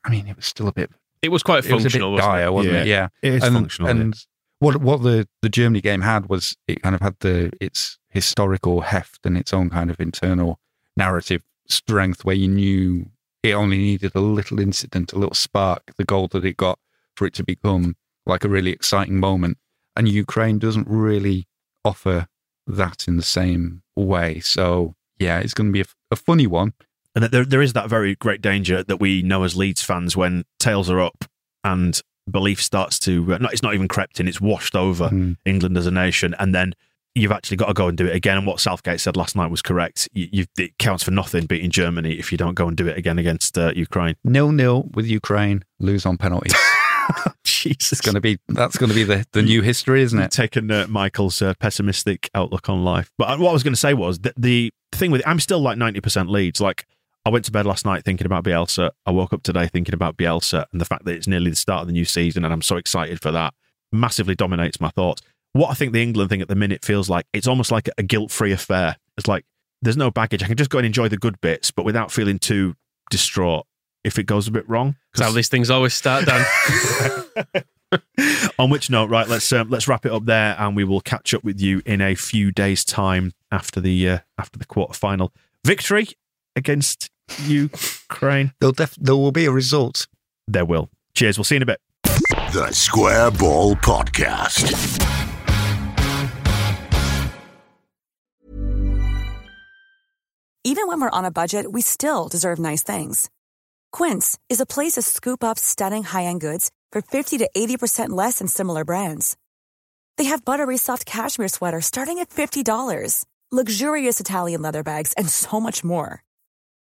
I mean, it was still a bit. It was quite It was a bit functional, wasn't dire, it? wasn't Yeah. it? Yeah, It is and, functional, And what what the the Germany game had was it kind of had the its historical heft and its own kind of internal narrative strength, where you knew it only needed a little incident, a little spark, the goal that it got for it to become like a really exciting moment. And Ukraine doesn't really offer that in the same way. So yeah, it's going to be a, a funny one. And there, there is that very great danger that we know as Leeds fans when tails are up and belief starts to, uh, not, it's not even crept in, it's washed over Mm. England as a nation. And then you've actually got to go and do it again. And what Southgate said last night was correct. You, you, it counts for nothing beating Germany if you don't go and do it again against uh, Ukraine. Nil nil with Ukraine, lose on penalties. Jesus. it's going to be that's going to be the, the new history, isn't it? Taken uh, Michael's uh, pessimistic outlook on life. But uh, what I was going to say was that the thing with I'm still like 90% Leeds. Like I went to bed last night thinking about Bielsa. I woke up today thinking about Bielsa and the fact that it's nearly the start of the new season and I'm so excited for that massively dominates my thoughts. What I think the England thing at the minute feels like it's almost like a guilt-free affair. It's like there's no baggage. I can just go and enjoy the good bits, but without feeling too distraught if it goes a bit wrong. That's how these things always start, Dan. On which note, right? Let's um, let's wrap it up there, and we will catch up with you in a few days' time after the uh, after the quarter final victory against Ukraine. There'll def- there will be a result. There will. Cheers. We'll see you in a bit. The Square Ball Podcast. Even when we're on a budget, we still deserve nice things. Quince is a place to scoop up stunning high-end goods for 50 to 80% less than similar brands. They have buttery soft cashmere sweaters starting at $50, luxurious Italian leather bags, and so much more.